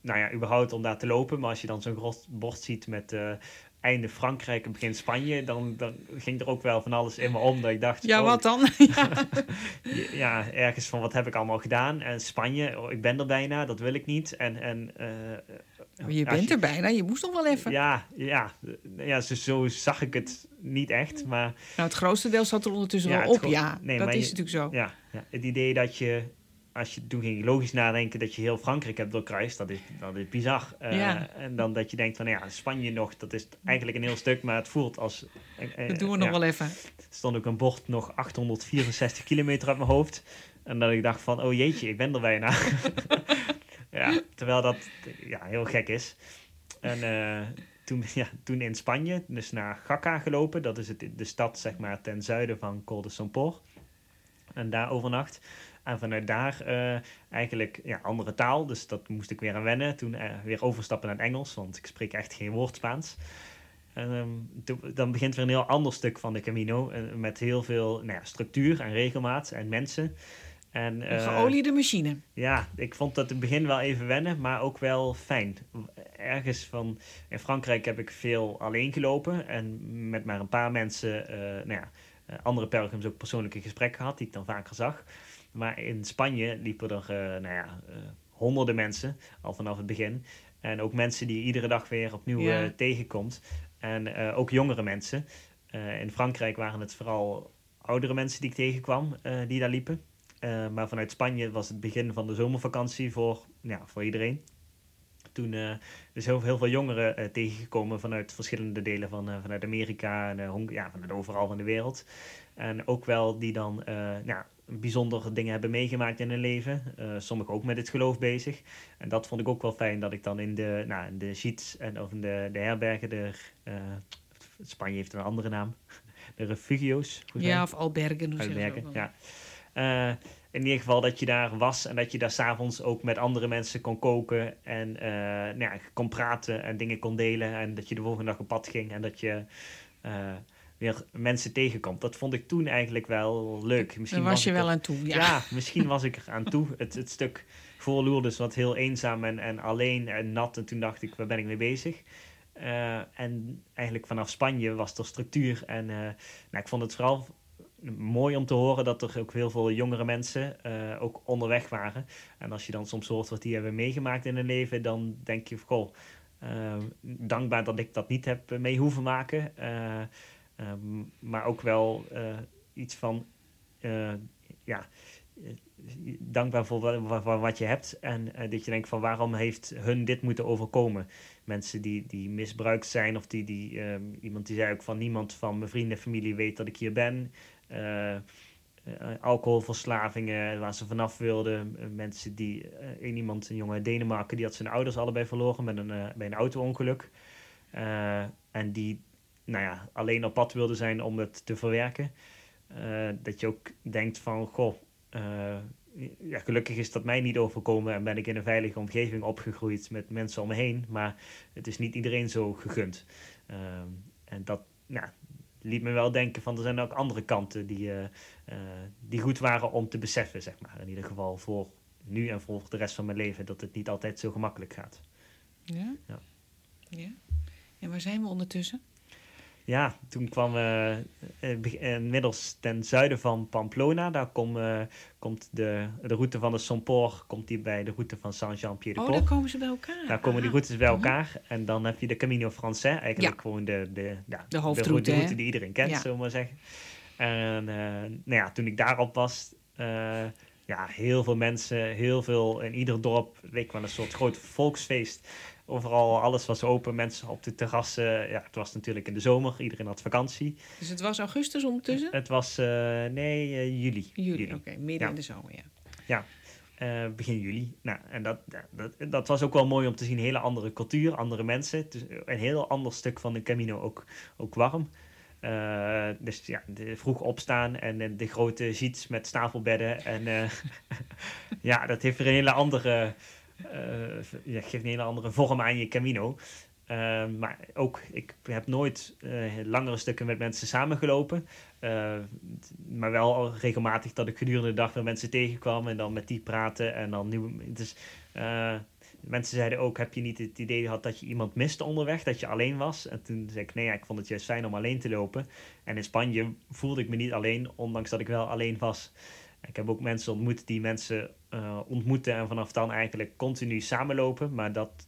nou ja, überhaupt om daar te lopen. Maar als je dan zo'n bord ziet met einde Frankrijk en begin Spanje, dan, dan ging er ook wel van alles in me om. Dat ik dacht, ja, oh, wat dan? ja. ja, ergens van wat heb ik allemaal gedaan. En Spanje, oh, ik ben er bijna, dat wil ik niet. En, en, uh, je bent er bijna, je moest nog wel even. Ja, ja, ja zo, zo zag ik het niet echt. Maar, nou, het grootste deel zat er ondertussen wel op, ja. Nee, dat is natuurlijk zo. Ja, ja, het idee dat je als je, toen ging je logisch nadenken dat je heel Frankrijk hebt doorkruist. Dat is, dat is bizar. Uh, En dan dat je denkt van, ja, Spanje nog, dat is eigenlijk een heel stuk, maar het voelt als... Uh, dat doen we nog wel even. Er stond ook een bord nog 864 kilometer uit mijn hoofd. En dat ik dacht van, oh jeetje, ik ben er bijna. ja, terwijl dat ja, heel gek is. En uh, toen, ja, toen in Spanje, dus naar Gakka gelopen. Dat is het, de stad zeg maar ten zuiden van Col de Saint-Port. En daar overnacht. En vanuit daar uh, eigenlijk ja, andere taal. Dus dat moest ik weer aan wennen. Toen uh, weer overstappen naar het Engels, want ik spreek echt geen woord Spaans. En um, dan begint weer een heel ander stuk van de Camino. Uh, met heel veel nou ja, structuur en regelmaat en mensen. En, een geoliede machine. Ja, ik vond dat in het begin wel even wennen, maar ook wel fijn. Ergens van... In Frankrijk heb ik veel alleen gelopen. En met maar een paar mensen... nou ja, andere pelgrims ook persoonlijke gesprekken gehad, die ik dan vaker zag. Maar in Spanje liepen er uh, nou ja, uh, honderden mensen al vanaf het begin. En ook mensen die je iedere dag weer opnieuw uh, tegenkomt. En ook jongere mensen. in Frankrijk waren het vooral oudere mensen die ik tegenkwam die daar liepen. maar vanuit Spanje was het begin van de zomervakantie voor, ja, voor iedereen. Toen uh, dus heel, heel veel jongeren uh, tegengekomen vanuit verschillende delen van vanuit Amerika en ja, vanuit overal van de wereld. En ook wel die dan ja, bijzondere dingen hebben meegemaakt in hun leven. Uh, sommigen ook met het geloof bezig. En dat vond ik ook wel fijn dat ik dan in de, nou, in de sheets en of in de, de herbergen, de, uh, Spanje heeft een andere naam, de refugio's. Ja, of albergen. Hoe albergen, ja. Uh, in ieder geval dat je daar was en dat je daar s'avonds ook met andere mensen kon koken en nou ja, kon praten en dingen kon delen. En dat je de volgende dag op pad ging en dat je weer mensen tegenkomt. Dat vond ik toen eigenlijk wel leuk. Misschien Daar was, je wel er, aan toe, ja. ja. misschien was ik er aan toe. Het, het stuk voor Lourdes wat heel eenzaam en, en alleen en nat. En toen dacht ik, waar ben ik mee bezig? Uh, en eigenlijk vanaf Spanje was er structuur. En uh, nou, ik vond het vooral mooi om te horen dat er ook heel veel jongere mensen uh, ook onderweg waren. En als je dan soms hoort wat die hebben meegemaakt in hun leven, dan denk je, goh, dankbaar dat ik dat niet heb mee hoeven maken. Um, maar ook wel iets van, ja, dankbaar voor wat je hebt. En dat je denkt van waarom heeft hun dit moeten overkomen? Mensen die, die misbruikt zijn of die, die um, iemand die zei ook van niemand van mijn vrienden en familie weet dat ik hier ben. Alcoholverslavingen waar ze vanaf wilden. mensen die, een iemand, een jongen uit Denemarken, die had zijn ouders allebei verloren met een, bij een auto-ongeluk. en die nou ja, alleen op pad wilde zijn om het te verwerken. dat je ook denkt van, goh, uh, ja, gelukkig is dat mij niet overkomen en ben ik in een veilige omgeving opgegroeid met mensen om me heen. Maar het is niet iedereen zo gegund. Uh, en dat nou, liet me wel denken van er zijn ook andere kanten die, die goed waren om te beseffen, zeg maar. In ieder geval voor nu en voor de rest van mijn leven, dat het niet altijd zo gemakkelijk gaat. Ja? Ja. ja. En waar zijn we ondertussen? Ja, toen kwam uh, inmiddels ten zuiden van Pamplona. Daar kom, komt de, de route van de Somport komt die bij de route van Saint-Jean-Pied-de-Port. Oh, daar komen ze bij elkaar. Daar komen die routes bij mhm. elkaar. En dan heb je de Camino Français. Eigenlijk gewoon de, de, ja, de hoofdroute. De route die iedereen kent, ja. zullen we maar zeggen. En nou ja, toen ik daarop was ja, heel veel mensen, heel veel in ieder dorp, leek wel een soort groot volksfeest. Overal, alles was open, mensen op de terrassen. Ja, het was natuurlijk in de zomer, iedereen had vakantie. Dus het was augustus ondertussen? Het was, uh, nee, uh, juli. Juli, oké, okay, midden ja. in de zomer, ja. Ja, uh, begin juli. Nou, en dat, dat, dat was ook wel mooi om te zien. Een hele andere cultuur, andere mensen. Dus een heel ander stuk van de Camino, ook, ook warm. Uh, dus ja, de, vroeg opstaan en de grote ziets met stapelbedden. En uh, ja, dat heeft weer een hele andere uh, ja, geeft een hele andere vorm aan je Camino. Uh, maar ook, ik heb nooit uh, langere stukken met mensen samengelopen. Uh, maar wel regelmatig dat ik gedurende de dag weer mensen tegenkwam en dan met die praten. En dan nieuwe. Dus, mensen zeiden ook: heb je niet het idee gehad dat je iemand miste onderweg, dat je alleen was? En toen zei ik: nee, ja, ik vond het juist fijn om alleen te lopen. En in Spanje voelde ik me niet alleen, ondanks dat ik wel alleen was. Ik heb ook mensen ontmoet die mensen uh, ontmoeten en vanaf dan eigenlijk continu samenlopen. Maar dat,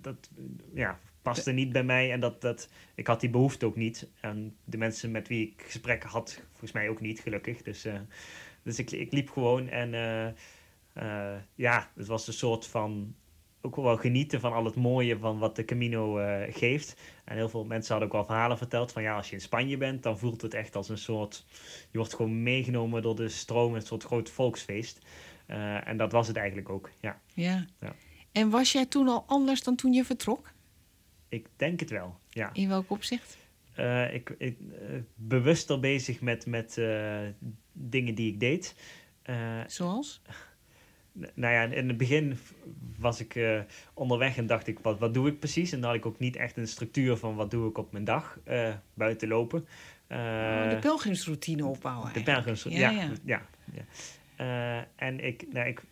dat ja, paste niet bij mij en dat, dat, ik had die behoefte ook niet. En de mensen met wie ik gesprekken had, volgens mij ook niet, gelukkig. Dus, uh, dus ik, ik liep gewoon en uh, ja, het was een soort van ook wel genieten van al het mooie van wat de Camino uh, geeft. En heel veel mensen hadden ook wel verhalen verteld van ja, als je in Spanje bent, dan voelt het echt als een soort. Je wordt gewoon meegenomen door de stroom, een soort groot volksfeest. Uh, en dat was het eigenlijk ook, ja. ja. Ja. En was jij toen al anders dan toen je vertrok? Ik denk het wel, ja. In welk opzicht? Uh, ik, ik bewuster bezig met, met dingen die ik deed. Zoals? Nou ja, in het begin was ik uh, onderweg en dacht ik, wat, wat doe ik precies? En dan had ik ook niet echt een structuur van wat doe ik op mijn dag uh, buiten lopen. Uh, de pelgrimsroutine opbouwen. De pelgrimsroutine, ja. ja, ja. ja, en ik, nou, ik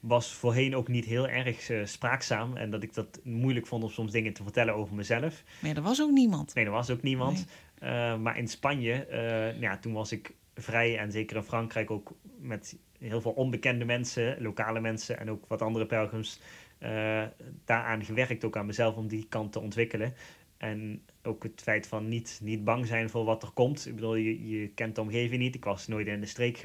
was voorheen ook niet heel erg spraakzaam. En dat ik dat moeilijk vond om soms dingen te vertellen over mezelf. Maar er was ook niemand. Nee, er was ook niemand. Nee. maar in Spanje, nou ja, toen was ik vrij en zeker in Frankrijk ook met heel veel onbekende mensen, lokale mensen en ook wat andere pelgrims, uh, daaraan gewerkt, ook aan mezelf om die kant te ontwikkelen. En ook het feit van niet, niet bang zijn voor wat er komt. Ik bedoel, je, je kent de omgeving niet. Ik was nooit in de streek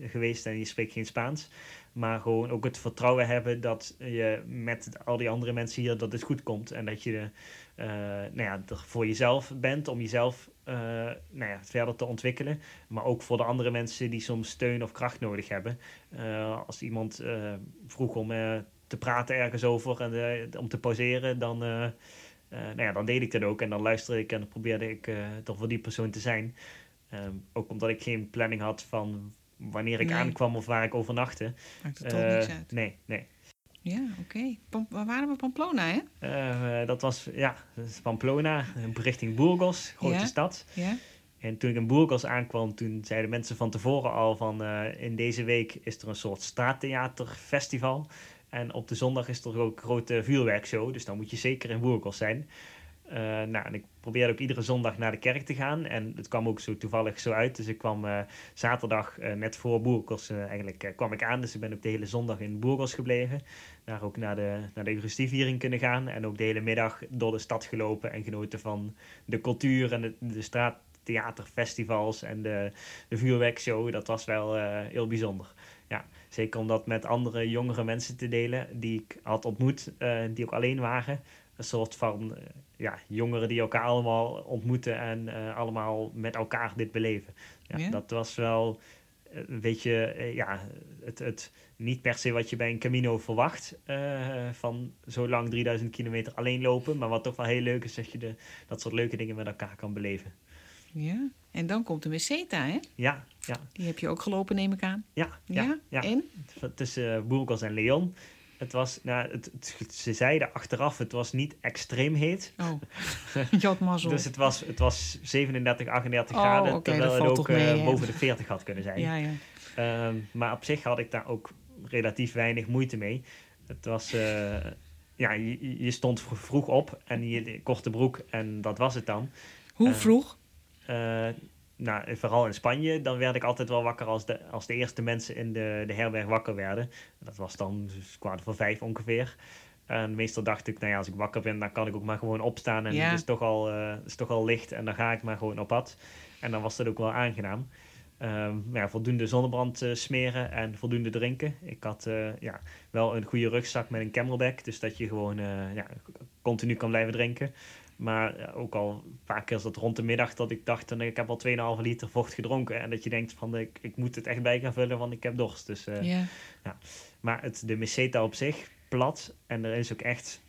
geweest en je spreekt geen Spaans. Maar gewoon ook het vertrouwen hebben dat je met al die andere mensen hier dat het goed komt. En dat je uh, nou ja, er voor jezelf bent om jezelf uh, nou ja, verder te ontwikkelen. Maar ook voor de andere mensen die soms steun of kracht nodig hebben. Uh, als iemand vroeg om te praten ergens over en om te pauzeren, dan, nou ja, dan deed ik dat ook. En dan luisterde ik en dan probeerde ik toch voor die persoon te zijn. Um, ook omdat ik geen planning had van wanneer ik aankwam of waar ik overnachtte. Maakt het toch niks uit? Nee, nee. Ja, oké. Waar waren we? Pamplona, hè? Eh, eh, dat was, ja, dat is Pamplona, richting Burgos, grote Ja. stad. Ja. En toen ik in Burgos aankwam, toen zeiden mensen van tevoren al van... eh, in deze week is er een soort straattheaterfestival. En op de zondag is er ook een grote vuurwerkshow. Dus dan moet je zeker in Burgos zijn. Eh, nou, en ik probeerde ook iedere zondag naar de kerk te gaan. En het kwam ook zo toevallig zo uit. Dus ik kwam eh, zaterdag, eh, net voor eh, eigenlijk, kwam ik aan. Dus ik ben ook de hele zondag in Burgos gebleven. Daar ook naar de, naar kunnen gaan. En ook de hele middag door de stad gelopen en genoten van de cultuur en de, de straattheaterfestivals en de, de vuurwerkshow. Dat was wel heel bijzonder. Ja, zeker om dat met andere jongere mensen te delen die ik had ontmoet, die ook alleen waren. Een soort van eh, ja, jongeren die elkaar allemaal ontmoeten en eh, allemaal met elkaar dit beleven. Ja. Dat was wel eh, een beetje, ja, het, het niet per se wat je bij een Camino verwacht. van zo lang 3000 kilometer alleen lopen. Maar wat toch wel heel leuk is, dat je de, dat soort leuke dingen met elkaar kan beleven. Ja. En dan komt de Meseta, hè? Ja, ja, Die heb je ook gelopen, neem ik aan. ja, ja. Ja? ja. En? tussen Burgos en Leon. Het was, nou, het, het- ze zeiden achteraf, het was niet extreem heet. Oh, je had mazzel. Dus het was, het was 37, 38 Oh, graden, oké, terwijl het ook mee, eh, boven de 40 had kunnen zijn. Ja, ja. Ehm, maar op zich had ik daar ook relatief weinig moeite mee. Het was, eh, ja, je, je stond vro- vroeg op en je korte broek en dat was het dan. Hoe Eh, vroeg? Eh, nou, vooral in Spanje, dan werd ik altijd wel wakker als de, als de eerste mensen in de, de herberg wakker werden. Dat was dan dus kwart voor vijf ongeveer. En meestal dacht ik, nou ja, als ik wakker ben, dan kan ik ook maar gewoon opstaan. En Ja. het, is toch al, eh, het is toch al licht en dan ga ik maar gewoon op pad. En dan was dat ook wel aangenaam. Ehm, ja, voldoende zonnebrand eh, smeren en voldoende drinken. Ik had eh, ja, wel een goede rugzak met een camelback. Dus dat je gewoon ja, continu kan blijven drinken. Maar ook al een paar keer is dat rond de middag dat ik dacht... en ik heb al 2,5 liter vocht gedronken. En dat je denkt van ik, ik moet het echt bij gaan vullen, want ik heb dorst. Dus, eh, ja. Maar het, de meseta op zich, plat. En er is ook echt,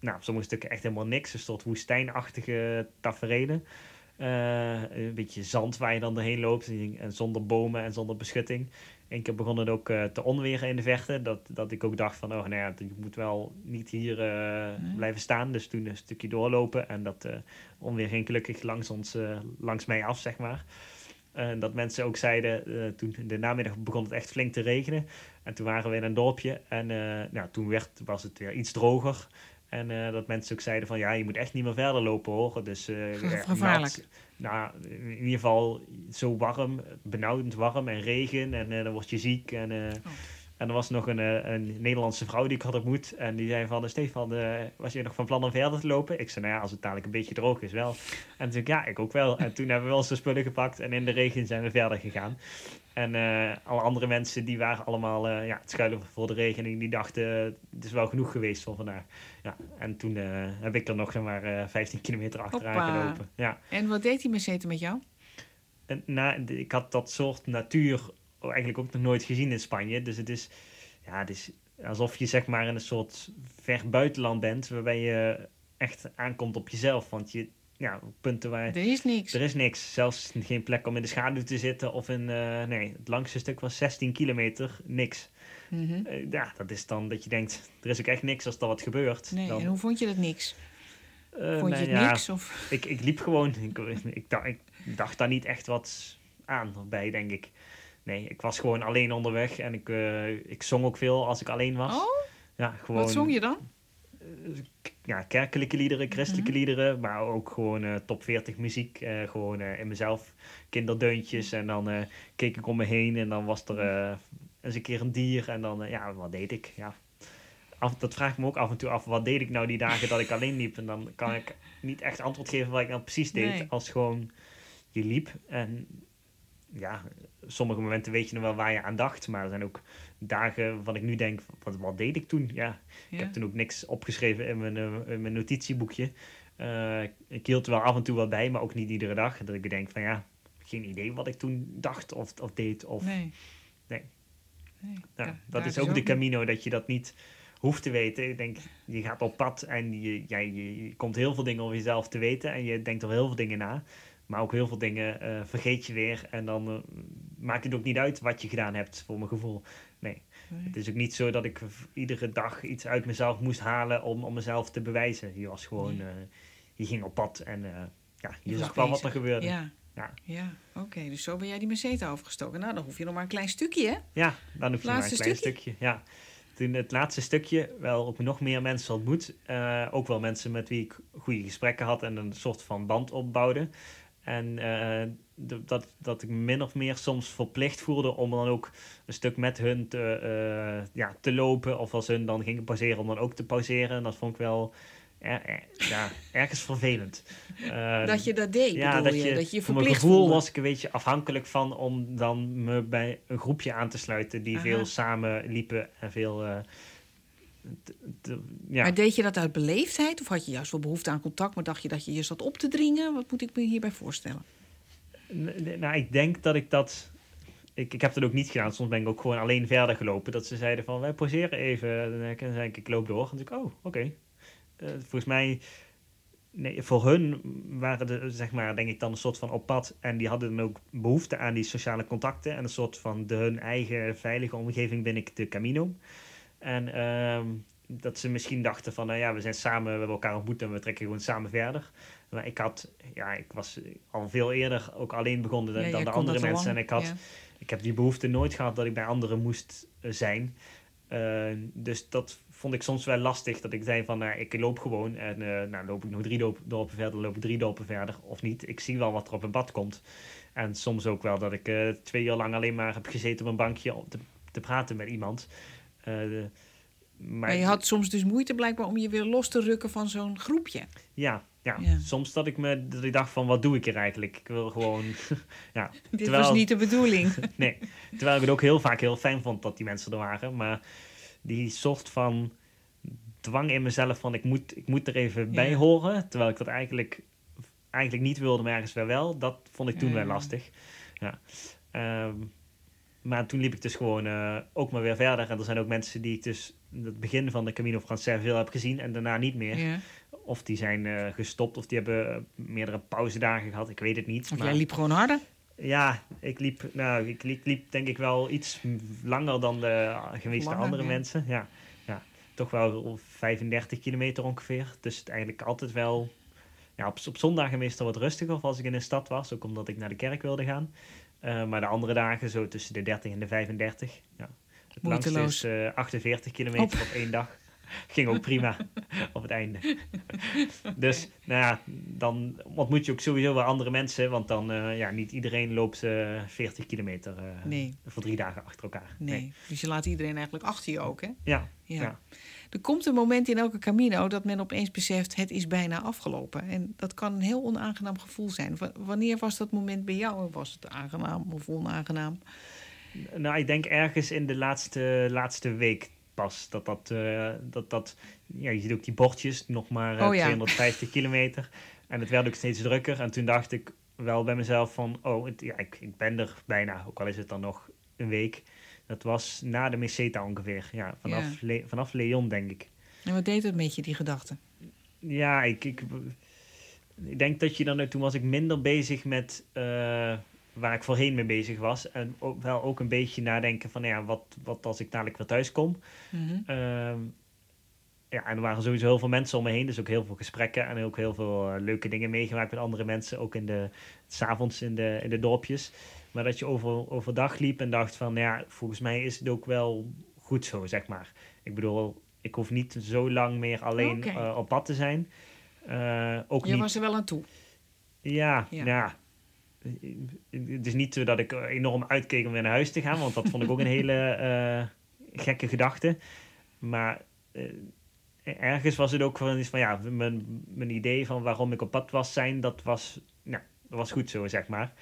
nou, op sommige stukken echt helemaal niks. Een soort woestijnachtige tafereelen. Eh, een beetje zand waar je dan doorheen loopt. En zonder bomen en zonder beschutting. Eén keer begon het ook eh, te onweren in de verte. Dat, dat ik ook dacht van, oh nou ja, je moet wel niet hier eh, Nee. blijven staan. Dus toen een stukje doorlopen. En dat eh, onweer ging gelukkig langs, ons, langs mij af, zeg maar. En dat mensen ook zeiden, eh, toen in de namiddag begon het echt flink te regenen. En toen waren we in een dorpje en nou, toen werd, was het weer iets droger. En eh, dat mensen ook zeiden van, ja, je moet echt niet meer verder lopen hoor. Dus, eh, gevaarlijk. nat. nou, in ieder geval zo warm, benauwend warm en regen. En eh, dan word je ziek. En, eh, en er was nog een, eh, een Nederlandse vrouw die ik had ontmoet. En die zei van, Stefan, eh, was je nog van plan om verder te lopen? Ik zei, nou ja, als het dadelijk een beetje droog is wel. En toen zei ik, ja, ik ook wel. En toen hebben we wel zijn spullen gepakt en in de regen zijn we verder gegaan. En eh, alle andere mensen die waren allemaal ja, het schuilen voor de regen. En die dachten, het is wel genoeg geweest voor vandaag. Ja, en toen heb ik er nog zeg maar eh 15 kilometer achteraan Hoppa. gelopen. Ja. En wat deed die Meseta met jou? En, nou, ik had dat soort natuur eigenlijk ook nog nooit gezien in Spanje. Dus het is, ja, het is alsof je zeg maar in een soort ver buitenland bent. Waarbij je echt aankomt op jezelf. Want je, ja, punten waar... Er is niks. Er is niks. Zelfs geen plek om in de schaduw te zitten. Of in, eh, nee, het langste stuk was 16 kilometer. Niks. Eh, ja, dat is dan dat je denkt, er is ook echt niks als er wat gebeurt. Nee, dan, en hoe vond je dat niks? eh, Vond je nou het ja, niks? Of... Ik, ik liep gewoon. Ik, ik, dacht, ik dacht daar niet echt wat aan bij, denk ik. Nee, ik was gewoon alleen onderweg. En ik, eh, ik zong ook veel als ik alleen was. Oh, ja, gewoon, wat zong je dan? k- Ja, kerkelijke liederen, christelijke Mhm. liederen. Maar ook gewoon eh, top 40 muziek. eh, gewoon eh, in mezelf kinderdeuntjes. En dan eh, keek ik om me heen. En dan was er eh, eens een keer een dier. En dan, eh, ja, wat deed ik? Ja. Af, dat vraag ik me ook af en toe af. Wat deed ik nou die dagen dat ik alleen liep? En dan kan ik niet echt antwoord geven wat ik nou precies deed. Nee. Als gewoon je liep. En ja, sommige momenten weet je nog wel waar je aan dacht. Maar er zijn ook dagen waarvan ik nu denk, wat, wat deed ik toen? Ja, ik heb toen ook niks opgeschreven in mijn, eh, in mijn notitieboekje. Eh, ik hield er wel af en toe wat bij, maar ook niet iedere dag. Dat ik denk van ja, geen idee wat ik toen dacht of, of deed. Of, Nee. Nee. Ja, dat is ook de niet. Camino, dat je dat niet hoeft te weten. Ik denk, je gaat op pad en je, ja, je, je komt heel veel dingen over jezelf te weten. En je denkt over heel veel dingen na. Maar ook heel veel dingen eh, vergeet je weer. En dan eh, maakt het ook niet uit wat je gedaan hebt, voor mijn gevoel. Nee. Het is ook niet zo dat ik iedere dag iets uit mezelf moest halen om, om mezelf te bewijzen. Je was gewoon, Nee. eh, je ging op pad en ja, je, Je was zag wel wat er gebeurde. Ja. Ja. Ja, oké. Dus zo ben jij die meseta overgestoken. Nou, dan hoef je nog maar een klein stukje, hè? Ja, dan hoef je maar een klein stukje? stukje. Ja. Toen het laatste stukje wel ook nog meer mensen ontmoet. Ook wel mensen met wie ik goede gesprekken had en een soort van band opbouwde. En eh, dat, dat ik me min of meer soms verplicht voelde om dan ook een stuk met hun te, eh, ja, te lopen. Of als hun dan gingen pauzeren, om dan ook te pauzeren. En dat vond ik wel er- er- ja, ergens vervelend. Eh, dat je dat deed, ja, dat je? je, Dat je je voor mijn verplicht gevoel voelde. was ik een beetje afhankelijk van om dan me bij een groepje aan te sluiten die Aha. veel samen liepen en veel. eh, ja. Maar deed je dat uit beleefdheid? Of had je juist wel behoefte aan contact, maar dacht je dat je je zat op te dringen? Wat moet ik me hierbij voorstellen? N- Nou, ik denk dat ik dat. Ik, ik heb dat ook niet gedaan. Soms ben ik ook gewoon alleen verder gelopen. Dat ze zeiden van, wij pauzeren even. Dan zei ik, ik loop door. En toen dacht ik, oh, oké. Eh, volgens mij, nee, voor hun waren de, zeg maar, denk ik dan een soort van op pad. En die hadden dan ook behoefte aan die sociale contacten. En een soort van de, hun eigen veilige omgeving binnen de Camino. En ehm, dat ze misschien dachten van, nou ja, we zijn samen, we hebben elkaar ontmoet en we trekken gewoon samen verder. Maar ik had, ja, ik was al veel eerder ook alleen begonnen dan, Ja, dan jij de andere mensen. En ik had, ja. ik heb die behoefte nooit gehad dat ik bij anderen moest eh, zijn. Eh, dus dat vond ik soms wel lastig. Dat ik zei van, nou, ik loop gewoon. En eh, nou, loop ik nog drie dorpen verder, loop ik drie dorpen verder. Of niet. Ik zie wel wat er op mijn pad komt. En soms ook wel dat ik twee uur lang alleen maar heb gezeten op een bankje om te, te praten met iemand. Eh, de- maar Maar je had soms dus moeite blijkbaar om je weer los te rukken van zo'n groepje. ja, ja, Ja. soms dat ik me dat ik dacht van, wat doe ik hier eigenlijk? Ik wil gewoon... ja, Dit Terwijl- was niet de bedoeling. Nee, terwijl ik het ook heel vaak heel fijn vond dat die mensen er waren. Maar die soort van dwang in mezelf van ik moet, ik moet er even bij horen. Terwijl ik dat eigenlijk, eigenlijk niet wilde, maar ergens wel wel. Dat vond ik toen Ja. wel lastig. Ja. Ehm, maar toen liep ik dus gewoon eh, ook maar weer verder. En er zijn ook mensen die ik dus in het begin van de Camino Frances veel heb gezien en daarna niet meer. Ja. Of die zijn eh, gestopt of die hebben eh, meerdere pauzedagen gehad. Ik weet het niet. Of maar- jij liep gewoon harder. ja, ik liep, nou, ik liep, liep denk ik wel iets langer dan de geweeste Langer, andere ja. mensen. Ja, ja, toch wel 35 kilometer ongeveer. Dus het eigenlijk altijd wel... Ja, op, op zondagen meestal wat rustiger of als ik in een stad was. Ook omdat ik naar de kerk wilde gaan. Eh, maar de andere dagen zo tussen de 30 en de 35. Ja. Het langste is eh, 48 kilometer op één dag. Ging ook prima op het einde. Dus nou ja, dan ontmoet je ook sowieso wel andere mensen. Want dan, eh, ja, niet iedereen loopt eh 40 kilometer eh, Nee. voor drie dagen achter elkaar. Nee. Dus je laat iedereen eigenlijk achter je ook, hè? Ja, Ja. Ja. Er komt een moment in elke Camino dat men opeens beseft... het is bijna afgelopen. En dat kan een heel onaangenaam gevoel zijn. W- wanneer was dat moment bij jou? Was het aangenaam of onaangenaam? nou ik denk ergens in de laatste, laatste week pas. Dat dat, eh, dat, dat, ja, je ziet ook die bordjes, nog maar eh, Oh ja. 250 kilometer. En het werd ook steeds drukker. En toen dacht ik wel bij mezelf van, oh, het, ja, ik, ik ben er bijna. Ook al is het dan nog een week. Dat was na de Meseta ongeveer. Ja, vanaf, Le- vanaf Leon denk ik. En wat deed het met je, die gedachte? Ja, ik, ik, ik denk dat je dan, toen was ik minder bezig met eh, waar ik voorheen mee bezig was. En ook, wel ook een beetje nadenken van, ja, wat, wat als ik dadelijk weer thuis kom. Mhm. Ehm, ja, en er waren sowieso heel veel mensen om me heen, dus ook heel veel gesprekken en ook heel veel eh, leuke dingen meegemaakt met andere mensen, ook in de, s'avonds in de, in de dorpjes. Maar dat je over, overdag liep en dacht van, ja, volgens mij is het ook wel goed zo, zeg maar. Ik bedoel, ik hoef niet zo lang meer alleen eh, op pad te zijn. Eh, ook Je niet, was er wel aan toe. ja, Ja. ja. Het is niet zo dat ik enorm uitkeek om weer naar huis te gaan, want dat vond ik ook een hele eh, gekke gedachte. Maar eh, ergens was het ook iets van, ja, mijn, mijn idee van waarom ik op pad was zijn, dat was, nou, dat was goed zo, zeg maar.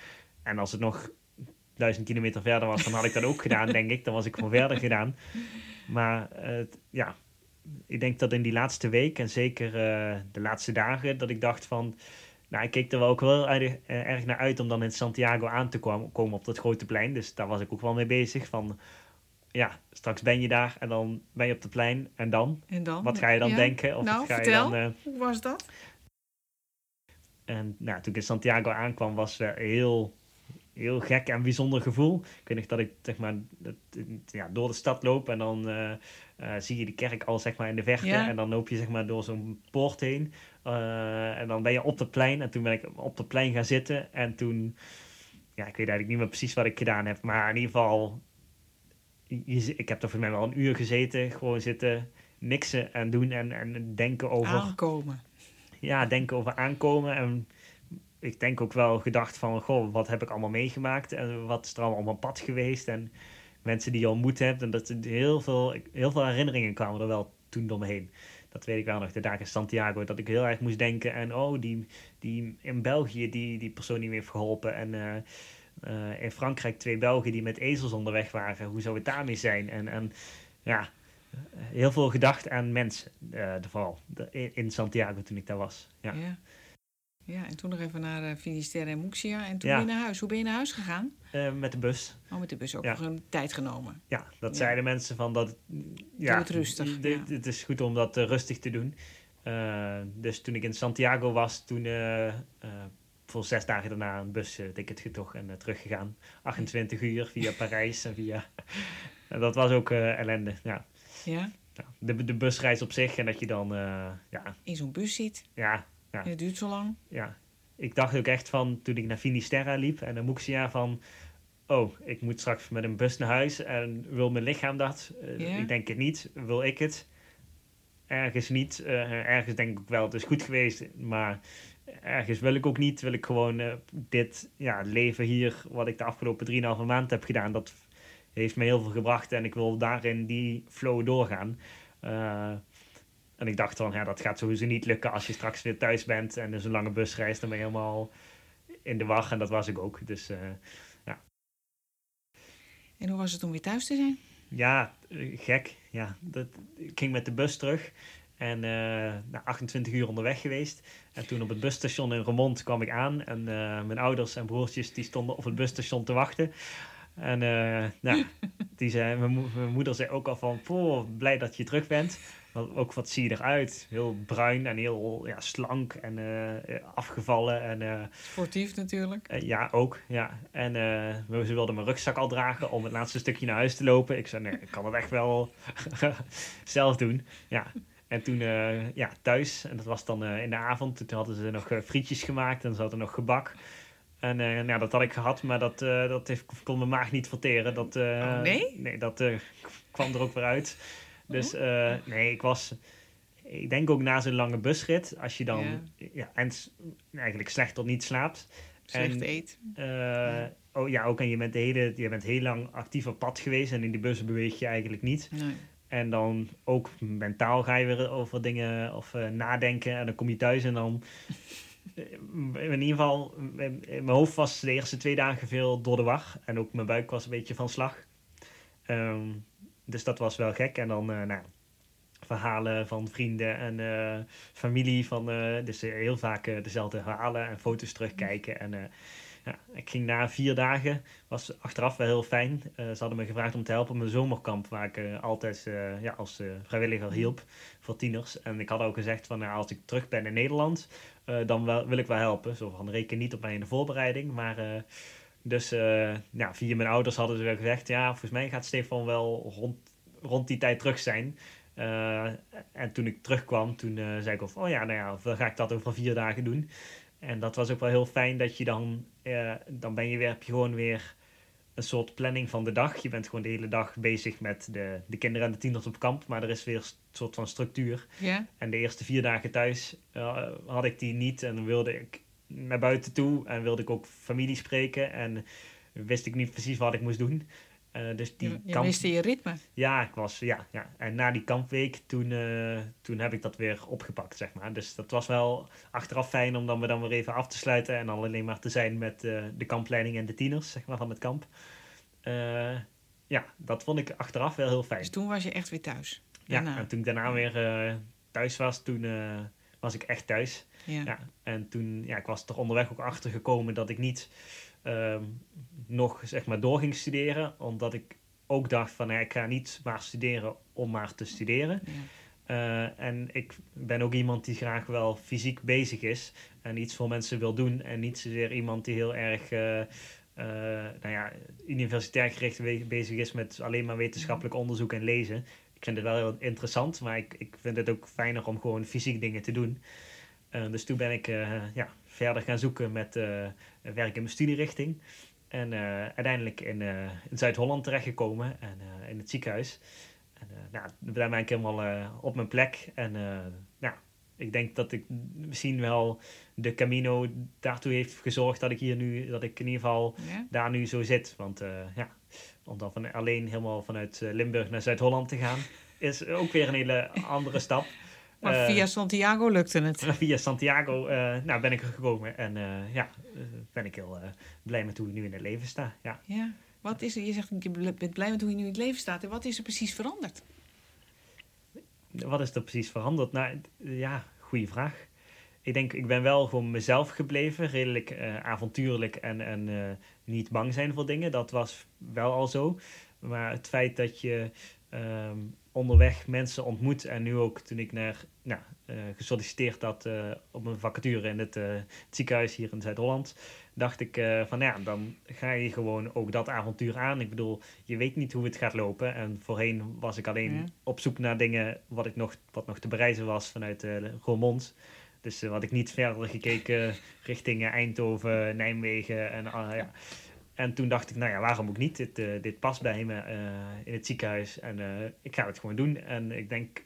En als het nog duizend kilometer verder was, dan had ik dat ook gedaan, denk ik. Dan was ik gewoon verder gedaan. Maar eh, ja, ik denk dat in die laatste week en zeker eh, de laatste dagen, dat ik dacht van, nou, ik keek er wel ook wel erg, eh, erg naar uit om dan in Santiago aan te komen op dat grote plein. Dus daar was ik ook wel mee bezig van, ja, straks ben je daar en dan ben je op het plein en dan? En dan? Wat ga je dan Ja. denken? Of nou, wat ga vertel. je dan... Hoe was dat? En nou, toen ik in Santiago aankwam, was het heel, heel gek en bijzonder gevoel. Ik weet nog dat ik zeg maar, dat, ja, door de stad loop en dan eh, eh, zie je de kerk al zeg maar, in de verte. Ja. En dan loop je zeg maar, door zo'n poort heen. Eh, en dan ben je op het plein. En toen ben ik op het plein gaan zitten. En toen, ja, ik weet eigenlijk niet meer precies wat ik gedaan heb. Maar in ieder geval, je, ik heb er voor mij wel een uur gezeten. Gewoon zitten niksen en doen en, en denken over Aankomen. ja, denken over aankomen. En ik denk ook wel gedacht van, goh, wat heb ik allemaal meegemaakt? En wat is er allemaal op mijn pad geweest? En mensen die je ontmoet hebt. En dat heel veel, heel veel herinneringen kwamen er wel toen door. Dat weet ik wel nog, de dagen in Santiago. Dat ik heel erg moest denken. En oh, die, die in België, die, die persoon die me heeft geholpen. En eh, eh, in Frankrijk twee Belgen die met ezels onderweg waren. Hoe zou het daarmee zijn? En, en ja, heel veel gedacht aan mensen. eh vooral in- Santiago toen ik daar was. Ja. Ja. en toen nog even naar uh, Finisterre en Muxia. En toen Ja. weer naar huis. Hoe ben je naar huis gegaan? Eh, met de bus. Oh, met de bus ook Ja. nog een tijd genomen. Ja, dat Ja. zeiden mensen van dat. Ja, het rustig. Het is goed om dat eh, rustig te doen. Eh, dus toen ik in Santiago was, toen eh, eh, voor zes dagen daarna een busticket getocht en teruggegaan. 28 uur via Parijs en via. en dat was ook eh, ellende. Ja. Ja? Ja, De, de busreis op zich en dat je dan. eh, ja, In zo'n bus zit. ja, Ja. Het duurt zo lang. ja, ik dacht ook echt van toen ik naar Finisterre liep en naar Muxia van. Oh, ik moet straks met een bus naar huis en wil mijn lichaam dat? Eh. Ik denk het niet. Wil ik het? Ergens niet. Eh, ergens denk ik wel, het is goed geweest, maar ergens wil ik ook niet. Wil ik gewoon eh, dit ja, leven hier, wat ik de afgelopen 3,5 maand heb gedaan, dat heeft me heel veel gebracht en ik wil daarin die flow doorgaan. En ik dacht van, ja, dat gaat sowieso niet lukken als je straks weer thuis bent en dus een lange busreis, dan ben je helemaal in de wacht en dat was ik ook. Dus eh, En hoe was het om weer thuis te zijn? ja, gek. Ja, dat, ik ging met de bus terug en eh na 28 uur onderweg geweest. En toen op het busstation in Remond kwam ik aan en eh, mijn ouders en broertjes die stonden op het busstation te wachten. En nou, die zei, mijn, mo- mijn moeder zei ook al van, "Poh, blij dat je terug bent. Ook wat zie je eruit? Heel bruin en heel ja, slank en eh, afgevallen. En eh, Sportief natuurlijk. eh, ja, ook. Ja. En ze wilden mijn rugzak al dragen om het laatste stukje naar huis te lopen. Ik zei, nee, ik kan het echt wel zelf doen. Ja. En toen ja, thuis, en dat was dan in de avond, toen hadden ze nog frietjes gemaakt en ze hadden nog gebak. En nou, dat had ik gehad, maar dat, dat heeft, kon mijn maag niet verteren. Dat, Oh, nee? Nee, dat kwam er ook weer uit. Dus eh, nee, ik was... Ik denk ook na zo'n lange busrit, als je dan ja. en eigenlijk slecht tot niet slaapt. Slecht En- eet. eh, oh ja, ook en je bent, de hele, je bent heel lang actief op pad geweest en in die bus beweeg je eigenlijk niet. Nee. En dan ook mentaal ga je weer over dingen of eh, nadenken en dan kom je thuis en dan... In ieder geval, mijn hoofd was de eerste twee dagen veel door de war. En ook mijn buik was een beetje van slag. Ehm, dus dat was wel gek. En dan, eh, nou, verhalen van vrienden en eh, familie. Van, eh, dus heel vaak dezelfde verhalen en foto's terugkijken. En ja, ik ging na vier dagen, was achteraf wel heel fijn. Ze hadden me gevraagd om te helpen op mijn zomerkamp, waar ik altijd ja, als vrijwilliger hielp voor tieners. En ik had ook gezegd van nou, als ik terug ben in Nederland, dan wil ik wel helpen. Zo van reken niet op mij in de voorbereiding, maar... dus eh, ja, via mijn ouders hadden ze wel gezegd, ja, volgens mij gaat Stefan wel rond, rond die tijd terug zijn. Eh, en toen ik terugkwam, toen eh, zei ik of, oh ja, nou ja, dan ga ik dat over vier dagen doen. En dat was ook wel heel fijn dat je dan, dan ben je weer, heb je gewoon weer een soort planning van de dag. Je bent gewoon de hele dag bezig met de, de kinderen en de tieners op kamp, maar er is weer een soort van structuur. En de eerste vier dagen thuis had ik die niet en dan wilde ik naar buiten toe en wilde ik ook familie spreken en wist ik niet precies wat ik moest doen. Eh, dus die Je, je kamp- miste je ritme. ja, ik was, ja, ja. En na die kampweek, toen, eh, toen heb ik dat weer opgepakt, zeg maar. Dus dat was wel achteraf fijn om dan, we dan weer even af te sluiten en dan alleen maar te zijn met eh, de kampleiding en de tieners, zeg maar, van het kamp. Ja, dat vond ik achteraf wel heel fijn. Dus toen was je echt weer thuis. Ja, en toen ik daarna weer thuis was, toen was ik echt thuis. Ja. Ja, en toen, ja, ik was er onderweg ook achter gekomen dat ik niet ehm, nog, zeg maar, door ging studeren. Omdat ik ook dacht van, ja, ik ga niet maar studeren om maar te studeren. Ja. Eh, en ik ben ook iemand die graag wel fysiek bezig is en iets voor mensen wil doen. En niet zozeer iemand die heel erg uh, nou ja, universitair gericht bezig is met alleen maar wetenschappelijk onderzoek en lezen. Ik vind het wel heel interessant, maar ik, ik vind het ook fijner om gewoon fysiek dingen te doen. Dus toen ben ik ja, verder gaan zoeken met werk in mijn studierichting. En uiteindelijk in, in Zuid-Holland terechtgekomen en in het ziekenhuis. En nou, daar ben ik helemaal op mijn plek. En nou, ik denk dat ik misschien wel de Camino daartoe heeft gezorgd dat ik hier nu, dat ik in ieder geval daar nu zo zit. Want ja, om dan van, alleen helemaal vanuit Limburg naar Zuid-Holland te gaan, is ook weer een hele andere stap. Maar via Santiago lukte het. Via Santiago nou, ben ik er gekomen. En ja, ben ik heel blij met hoe ik nu in het leven sta. Ja. ja. Wat is er? Je zegt, je bent blij met hoe je nu in het leven staat. En wat is er precies veranderd? Wat is er precies veranderd? Nou, ja, goede vraag. Ik denk, ik ben wel gewoon mezelf gebleven. Redelijk uh, avontuurlijk en, en uh, niet bang zijn voor dingen. Dat was wel al zo. Maar het feit dat je um, onderweg mensen ontmoet. En nu ook toen ik naar, nou, uh, gesolliciteerd had op een vacature in het, het ziekenhuis hier in Zuid-Holland dacht ik van ja, dan ga je gewoon ook dat avontuur aan. Ik bedoel, je weet niet hoe het gaat lopen. En voorheen was ik alleen op zoek naar dingen wat, ik nog, wat nog te bereizen was vanuit Roermond. Dus had ik niet verder gekeken richting Eindhoven, Nijmegen en ja. En toen dacht ik, nou ja, waarom ook niet? Dit, dit past bij me in het ziekenhuis en ik ga het gewoon doen. En ik denk,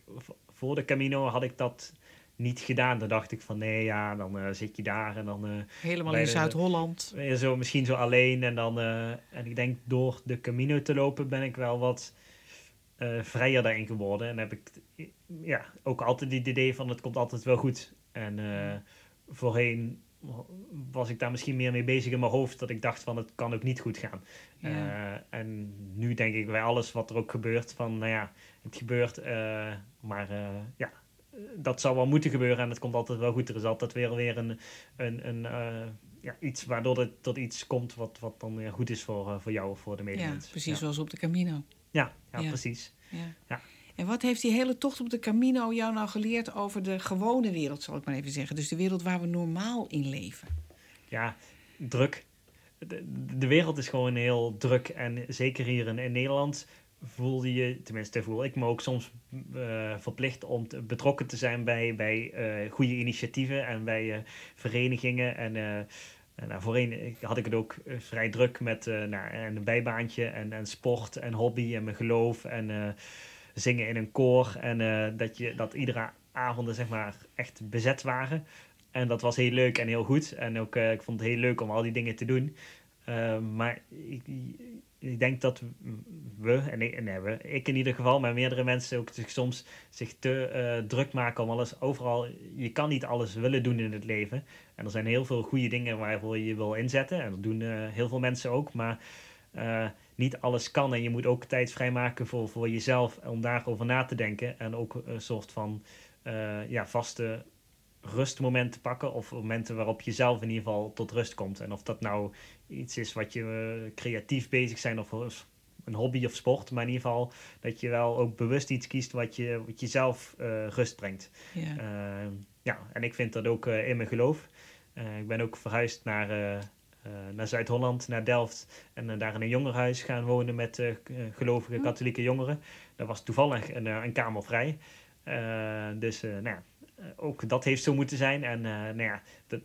voor de Camino had ik dat niet gedaan. Dan dacht ik van nee, ja, dan uh, zit je daar en dan... Uh, Helemaal in Zuid-Holland. Zo misschien zo alleen en dan... Uh, en ik denk door de Camino te lopen ben ik wel wat vrijer daarin geworden. En heb ik ja, ook altijd het idee van het komt altijd wel goed. En voorheen was ik daar misschien meer mee bezig in mijn hoofd dat ik dacht van het kan ook niet goed gaan. Ja. en nu denk ik bij alles wat er ook gebeurt van nou ja, het gebeurt, maar ja, dat zou wel moeten gebeuren en het komt altijd wel goed. Er is altijd weer, weer een, een, een ja, iets waardoor het tot iets komt wat, wat dan weer goed is voor, voor jou of voor de medemens. Ja, precies zoals op de Camino. Ja, ja, precies. Ja. En wat heeft die hele tocht op de Camino jou nou geleerd over de gewone wereld, zal ik maar even zeggen? Dus de wereld waar we normaal in leven. Ja, druk. De, wereld is gewoon heel druk. En zeker hier in, in Nederland voelde je, tenminste voel ik me ook soms uh, verplicht om betrokken te zijn bij, bij uh, goede initiatieven en bij uh, verenigingen. En nou, voorheen had ik het ook vrij druk met nou, een bijbaantje en, en sport en hobby en mijn geloof en zingen in een koor. En dat, je, dat iedere avonden zeg maar echt bezet waren. En dat was heel leuk en heel goed. En ook, ik vond het heel leuk om al die dingen te doen. maar ik, ik denk dat we, en ik, nee, we, ik in ieder geval, maar meerdere mensen ook zich soms zich te uh, druk maken om alles overal. Je kan niet alles willen doen in het leven. En er zijn heel veel goede dingen waarvoor je je wil inzetten. En dat doen heel veel mensen ook. Maar uh, niet alles kan. En je moet ook tijd vrijmaken voor, voor jezelf om daarover na te denken. En ook een soort van ja, vaste rustmomenten pakken. Of momenten waarop je zelf in ieder geval tot rust komt. En of dat nou iets is wat je uh, creatief bezig zijn of een hobby of sport. Maar in ieder geval dat je wel ook bewust iets kiest wat je, wat je zelf uh, rust brengt. Ja, en ik vind dat ook in mijn geloof. ik ben ook verhuisd naar, naar Zuid-Holland, naar Delft. En daar in een jongerenhuis gaan wonen met gelovige hm. katholieke jongeren. Daar was toevallig een, een kamer vrij. dus nou ja, ook dat heeft zo moeten zijn. En nou ja, dat,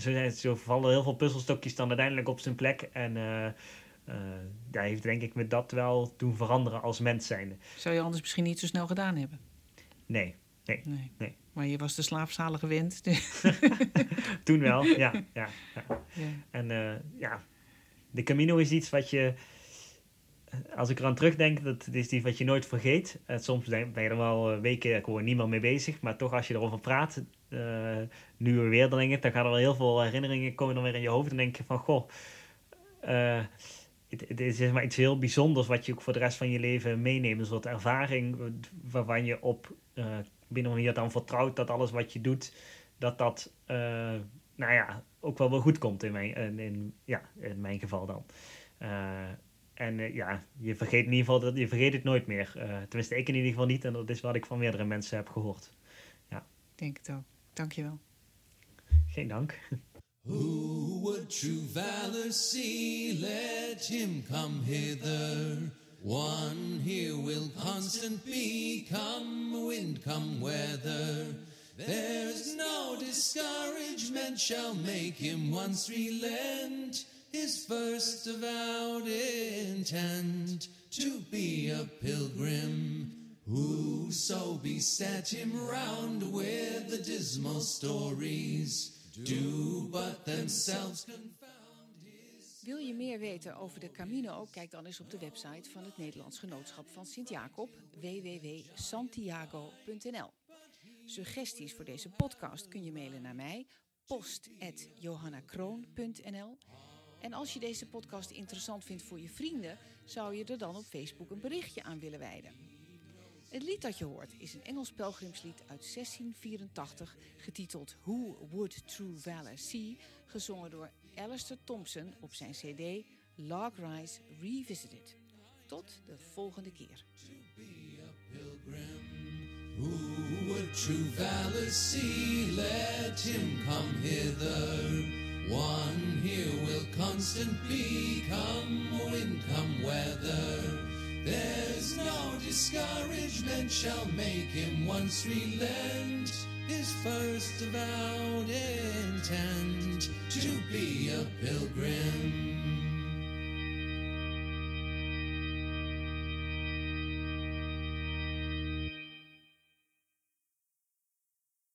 zo, zijn, zo vallen heel veel puzzelstokjes dan uiteindelijk op zijn plek. En uh, uh, heeft denk ik me dat wel doen veranderen als mens zijnde. Zou je anders misschien niet zo snel gedaan hebben? Nee, nee, nee. nee. Maar je was de slaapzalige gewend. Toen wel, ja. ja, ja. ja. En uh, ja, de Camino is iets wat je als ik eraan terugdenk, dat is die wat je nooit vergeet. En soms ben je er wel weken gewoon niet meer mee bezig. Maar toch, als je erover praat, uh, nu weer dan dan gaan er wel heel veel herinneringen komen dan weer in je hoofd. En denk je van, goh, uh, het, is maar iets heel bijzonders wat je ook voor de rest van je leven meeneemt. Een soort ervaring waarvan je op uh, binnen manier dan vertrouwt dat alles wat je doet, dat dat, nou ja, ook wel wel goed komt in mijn, in, ja, in mijn geval dan. En eh, ja, je vergeet in ieder geval dat, je vergeet het nooit meer. Uh, tenminste, ik in ieder geval niet. En dat is wat ik van meerdere mensen heb gehoord. Ja. Denk het ook. Dankjewel. Geen dank. Who would true valor see? Let him come hither. One here will constant be, come wind, come weather. There's no discouragement shall make him once relent his first avowed intent to be a pilgrim. Whoso beset him round with the dismal stories do but themselves his. Wil je meer weten over de Camino? Kijk dan eens op de website van het Nederlands Genootschap van Sint-Jacob, www.santiago.nl. Suggesties voor deze podcast kun je mailen naar mij, post.johannakroon.nl. En als je deze podcast interessant vindt voor je vrienden, zou je er dan op Facebook een berichtje aan willen wijden. Het lied dat je hoort is een Engels pelgrimslied uit 1684, getiteld Who Would True Valor See, gezongen door Alistair Thompson op zijn CD Log Rise Revisited. Tot de volgende keer. Who would true valor? Let him come hither. One here will constant be, come wind, come weather. There's no discouragement shall make him once relent his first avowed intent to be a pilgrim.